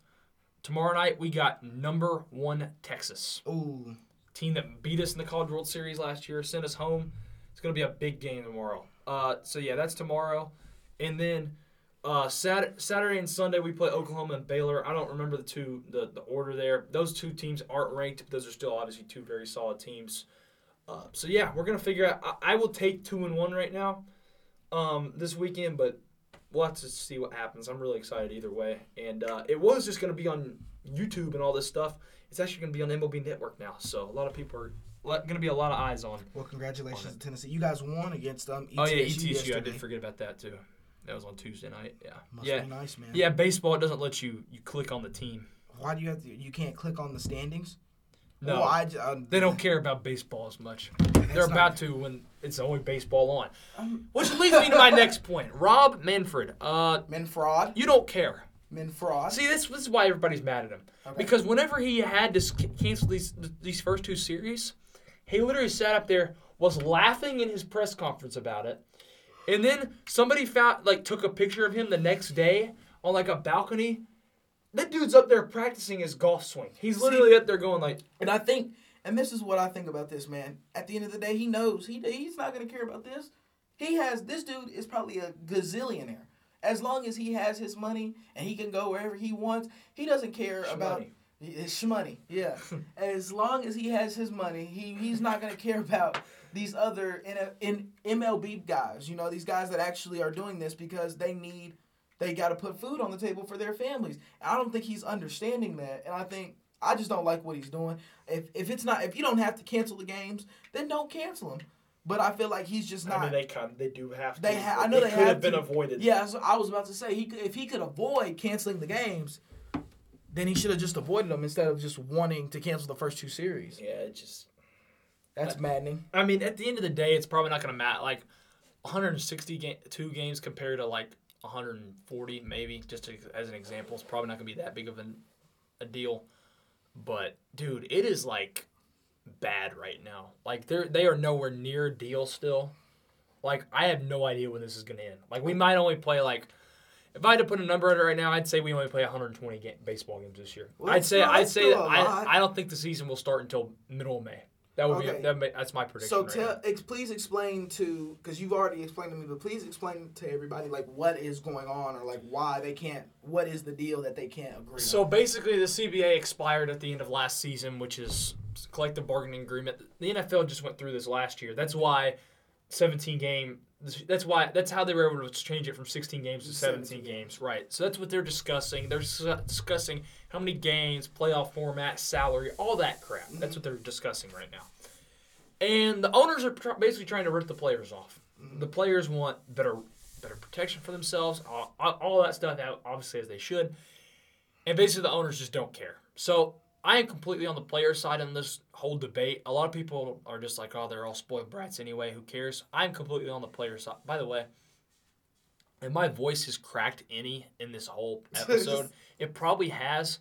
Tomorrow night we got number one Texas, Ooh. team that beat us in the College World Series last year, sent us home. It's gonna be a big game tomorrow. Uh, so yeah, that's tomorrow, and then uh, Sat- Saturday and Sunday we play Oklahoma and Baylor. I don't remember the two the, the order there. Those two teams aren't ranked. But those are still obviously two very solid teams. Uh, so yeah, we're gonna figure out. I, I will take two and one right now, um, this weekend, but we'll have to see what happens. I'm really excited either way. And uh, it was just gonna be on YouTube and all this stuff. It's actually gonna be on MLB Network now. So a lot of people are going to be a lot of eyes on. Well, congratulations to Tennessee. You guys won against um. ETSU Oh yeah, ETSU. I did forget about that too. That was on Tuesday night. Yeah. Must yeah. be nice, man. Yeah. Baseball it doesn't let you you click on the team. Why do you have to? You can't click on the standings. No. Well, I, uh, They don't care about baseball as much. They're about to when it's only baseball on. Um, Which leads me to my next point. Rob Manfred. Uh, men you don't care. Men fraud. See, this, this is why everybody's mad at him. Okay. Because whenever he had to cancel these these first two series, he literally sat up there, was laughing in his press conference about it, and then somebody found like took a picture of him the next day on like a balcony. That dude's up there practicing his golf swing. He's literally up there going like, And I think, and this is what I think about this man. At the end of the day, he knows he he's not gonna care about this. He has this dude is probably a gazillionaire. As long as he has his money and he can go wherever he wants, he doesn't care about Shmoney. His money. Yeah, as long as he has his money, he he's not gonna care about these other in in MLB guys. You know, these guys that actually are doing this because they need they got to put food on the table for their families. I don't think he's understanding that, and I think I just don't like what he's doing. If if it's not if you don't have to cancel the games, then don't cancel them. But I feel like he's just not. I mean, they kind they do have to. They ha- I know It they could have have been avoided. yeah, so I was about to say he could, if he could avoid canceling the games, then he should have just avoided them instead of just wanting to cancel the first two series. Yeah, it just. That's maddening. I mean, at the end of the day, it's probably not going to matter. Like, 160 ga- two games compared to like 140, maybe, just to, as an example, it's probably not going to be that big of an, a deal. But dude, it is like bad right now. Like they're they are nowhere near deal still. Like I have no idea when this is going to end. Like we might only play like. If I had to put a number on it right now, I'd say we only play 120 ga- baseball games this year. Well, I'd say I'd say still that a I. I don't think the season will start until middle of May. That would Okay. be that may, that's my prediction. So right tell, ex, please explain to because you've already explained to me, but please explain to everybody like what is going on or like why they can't. What is the deal that they can't agree? On. So on? basically, the CBA expired at the end of last season, which is collective bargaining agreement. The NFL just went through this last year. That's why 17 game. That's why. That's how they were able to change it from 16 games to 17, 17 games. Right. So that's what they're discussing. They're dis- discussing how many games, playoff format, salary, all that crap. Mm-hmm. That's what they're discussing right now. And the owners are tr- basically trying to rip the players off. Mm-hmm. The players want better, better protection for themselves. All- all that stuff, obviously, as they should. And basically, the owners just don't care. So I am completely on the player side in this whole debate. A lot of people are just like, oh, they're all spoiled brats anyway. Who cares? I'm completely on the player side. By the way, if my voice has cracked any in this whole episode, it probably has.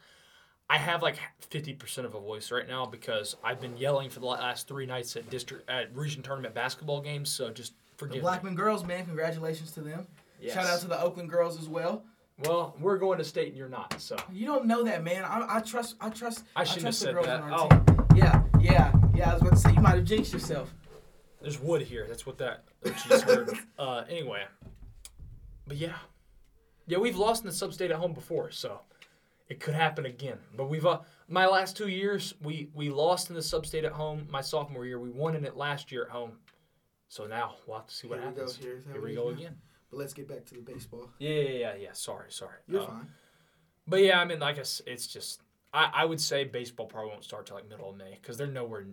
I have like 50% of a voice right now because I've been yelling for the last three nights at district at region tournament basketball games. So just the forgive me. Blackman girls, man, congratulations to them. Yes. Shout out to the Oakland girls as well. Well, we're going to state and you're not. So You don't know that, man. I, I trust. I trust. I shouldn't trust have the said girls that. on Oh. our team. Yeah, yeah, yeah. I was about to say you might have jinxed yourself. There's wood here. That's what that what you just heard. uh, anyway, but yeah, yeah, we've lost in the sub-state at home before, so it could happen again. But we've uh, my last two years, we we lost in the sub-state at home. My sophomore year, we won in it last year at home. So now we'll have to see what Here we go, happens. Here we go again. But let's get back to the baseball. Yeah, yeah, yeah, yeah. Sorry, sorry. You're Uh, fine. But yeah, I mean, like I it's just I, I would say baseball probably won't start till like middle of May because they're nowhere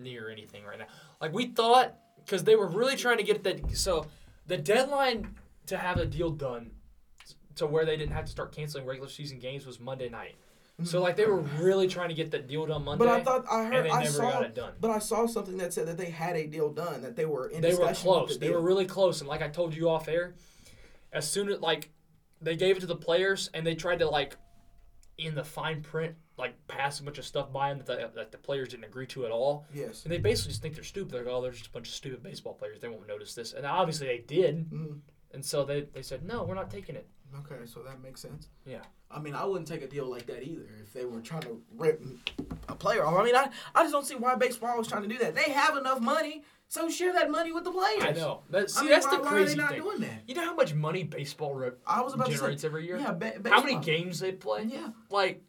near anything right now. Like we thought, because they were really trying to get that. So the deadline to have a deal done to where they didn't have to start canceling regular season games was Monday night. So like they were really trying to get that deal done Monday. But I thought I heard they I never saw, got it done. but I saw something that said that they had a deal done, that they were in they were close. the They were really close, and like I told you off air, as soon as like they gave it to the players, and they tried to like in the fine print like pass a bunch of stuff by them that the, that the players didn't agree to at all, yes. and they basically just think they're stupid. They're like, oh, they're just a bunch of stupid baseball players. They won't notice this, and obviously they did, Mhm. and so they they said no, we're not taking it. Okay, so that makes sense. Yeah. I mean, I wouldn't take a deal like that either if they were trying to rip a player off. I mean, I, I just don't see why baseball was trying to do that. They have enough money, so share that money with the players. I know. That, see, I mean, that's why, the why crazy are they not thing. doing that? You know how much money baseball re- I was about generates to say, every year? yeah, ba- How many games they play? Yeah, Like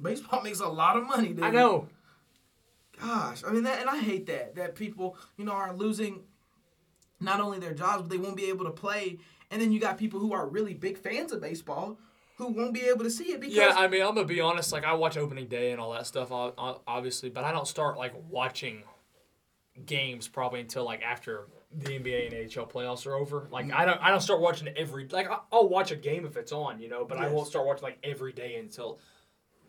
baseball makes a lot of money, dude. I know. Gosh, I mean that, and I hate that that people, you know, are losing not only their jobs, but they won't be able to play. And then you got people who are really big fans of baseball who won't be able to see it because Yeah, I mean, I'm gonna be honest. Like, I watch opening day and all that stuff, obviously, but I don't start like watching games probably until like after the NBA and NHL playoffs are over. Like mm. I don't I don't start watching every like I'll watch a game if it's on, you know, but I won't start watching like every day until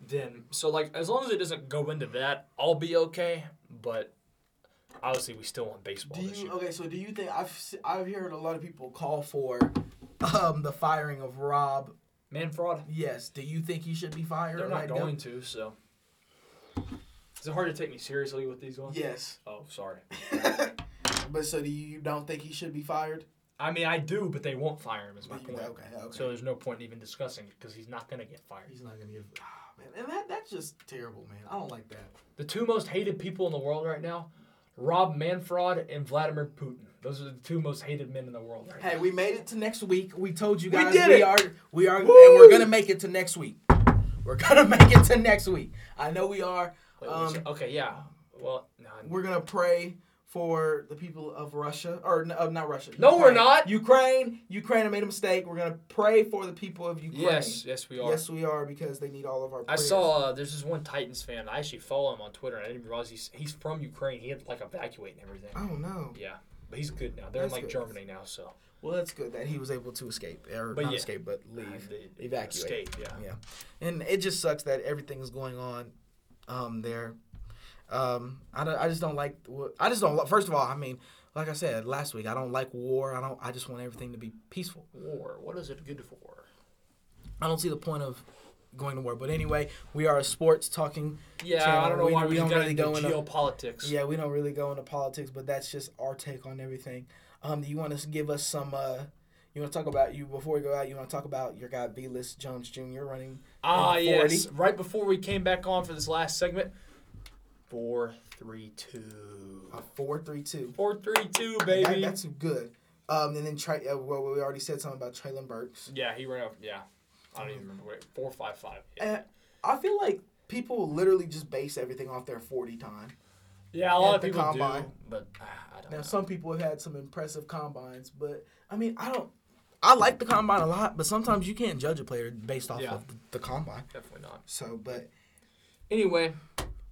then. So like as long as it doesn't go into that, I'll be okay. But obviously we still want baseball Do you okay? So do you think I've I've heard a lot of people call for um the firing of Rob? Manfred? Yes. Do you think he should be fired? They're not let go? going to, so is it hard to take me seriously with these ones? Yes. Oh, sorry. but so do you don't think he should be fired? I mean, I do, but they won't fire him. Is my You- point. Okay. Okay. So there's no point in even discussing it because he's not gonna get fired. he's not gonna get. Ah, man, and that that's just terrible, man. I don't like that. The two most hated people in the world right now, Rob Manfred and Vladimir Putin. Those are the two most hated men in the world right Hey, we made it to next week. We told you We guys did we it! are we are Woo! and we're gonna make it to next week. We're gonna make it to next week. I know we are. Wait, Um, okay, yeah. Well, no, We're gonna pray for the people of Russia, or uh, not Russia. No, we're not. Ukraine. Ukraine made a mistake. We're gonna pray for the people of Ukraine. yes, yes, we are. Yes, we are because they need all of our. Prayers. I saw uh, there's this one Titans fan. I actually follow him on Twitter, and I didn't realize he's he's from Ukraine. He had to, like evacuate and everything. Oh no. Yeah, but he's good now. They're That's in like good. Germany now, so Well, that's good that he was able to escape, or But not yeah. escape, but uh, leave, evacuate. escape. Yeah. Yeah, and it just sucks that everything is going on um, there. Um, I, I just don't like. I just don't. First of all, I mean, like I said last week, I don't like war. I don't. I just want everything to be peaceful. War. What is it good for? I don't see the point of going to war. But anyway, we are a sports talking. Yeah, Channel, I don't know we- why we don't really go into- geopolitics. Yeah, we don't really go into politics, but that's just our take on everything. Um, do you want to give us some? Uh, you want to talk about you before we go out? You want to talk about your guy Velus Jones Jr. running? Ah, in yes. Right before we came back on for this last segment, four, three, two. A four three two. Four, three, two, That- baby. that's good. Um, and then Trey, uh, well, we already said something about Treylon Burks. yeah, he ran out. Yeah, I don't even remember. Wait, four, five, five. Yeah, I feel like people literally just base everything off their forty time. yeah a lot of the people combine. do, but uh, I don't Now, know. some people have had some impressive combines, but I mean, I don't. I like the combine a lot, but sometimes you can't judge a player based off Yeah. of the, the combine. Definitely not. So, but Anyway,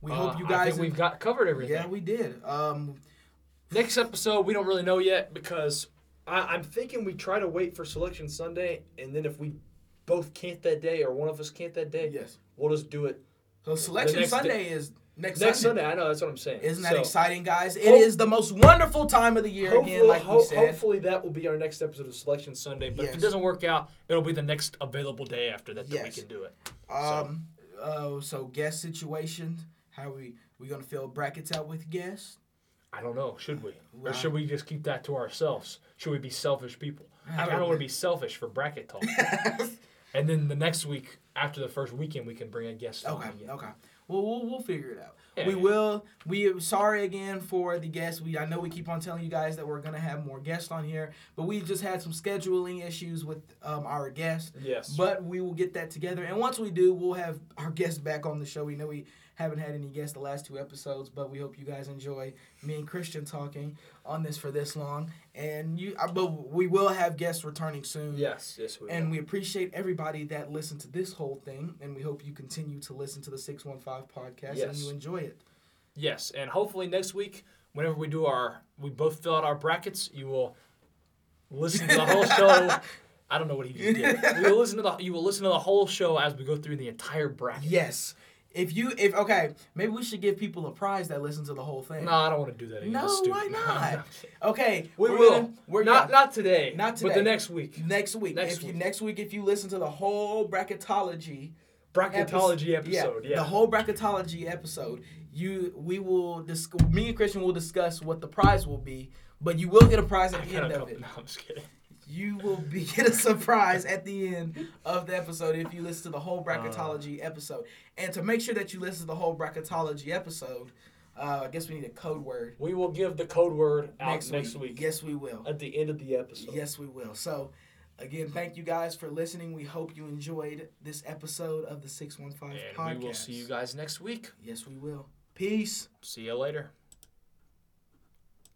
we uh, hope you guys. think we've got covered everything. yeah, we did. Um, Next episode, we don't really know yet because I, I'm thinking we try to wait for Selection Sunday, and then if we both can't that day or one of us can't that day, yes. we'll just do it So selection Sunday is next, next Sunday. Sunday. I know that's what I'm saying. Isn't that So, exciting, guys? It is hope- the most wonderful time of the year again, like ho- we said. hopefully that will be our next episode of Selection Sunday. But if it doesn't work out, it'll be the next available day after that that we can do it. Um, uh, so guest situation. How we we gonna fill brackets out with guests? I don't know. Should we, or should we just keep that to ourselves? Should we be selfish people? I I don't want to be selfish for bracket talk. and then the next week, after the first weekend, we can bring a guest. Okay, okay. Well, we'll we'll figure it out. Yeah, we yeah. will. We sorry again for the guests. We I know we keep on telling you guys that we're gonna have more guests on here, but we just had some scheduling issues with um, our guests. Yes. But we will get that together, and once we do, we'll have our guests back on the show. We know we haven't had any guests the last two episodes, but we hope you guys enjoy me and Christian talking on this for this long. And you, uh, but we will have guests returning soon. yes. Yes. We And will. we appreciate everybody that listened to this whole thing, and we hope you continue to listen to the Six One Five podcast and you enjoy it. Yes, and hopefully next week, whenever we do our, we both fill out our brackets, you will listen to the whole show. I don't know what he just did. We will listen to the, you will listen to the whole show as we go through the entire bracket. Yes, if you, if okay, maybe we should give people a prize that listen to the whole thing. No, I don't want to do that again. No, why not? Okay, We we're will. Gonna, we're not yeah, not today. Not today. But the next week. next week. next if you week. next week, if you listen to the whole bracketology Bracketology epi- episode. Yeah. the whole bracketology episode, you we will dis- me and Christian will discuss what the prize will be, but you will get a prize at the end of it. No, I'm just kidding. You will be get a surprise at the end of the episode if you listen to the whole bracketology Uh. episode. And to make sure that you listen to the whole bracketology episode, uh, I guess we need a code word We will give the code word out next, next, week. week. Yes, we will. At the end of the episode. Yes, we will. So, again, thank you guys for listening. We hope you enjoyed this episode of the Six One Five And podcast. we will see you guys next week. Yes, we will. Peace. See you later.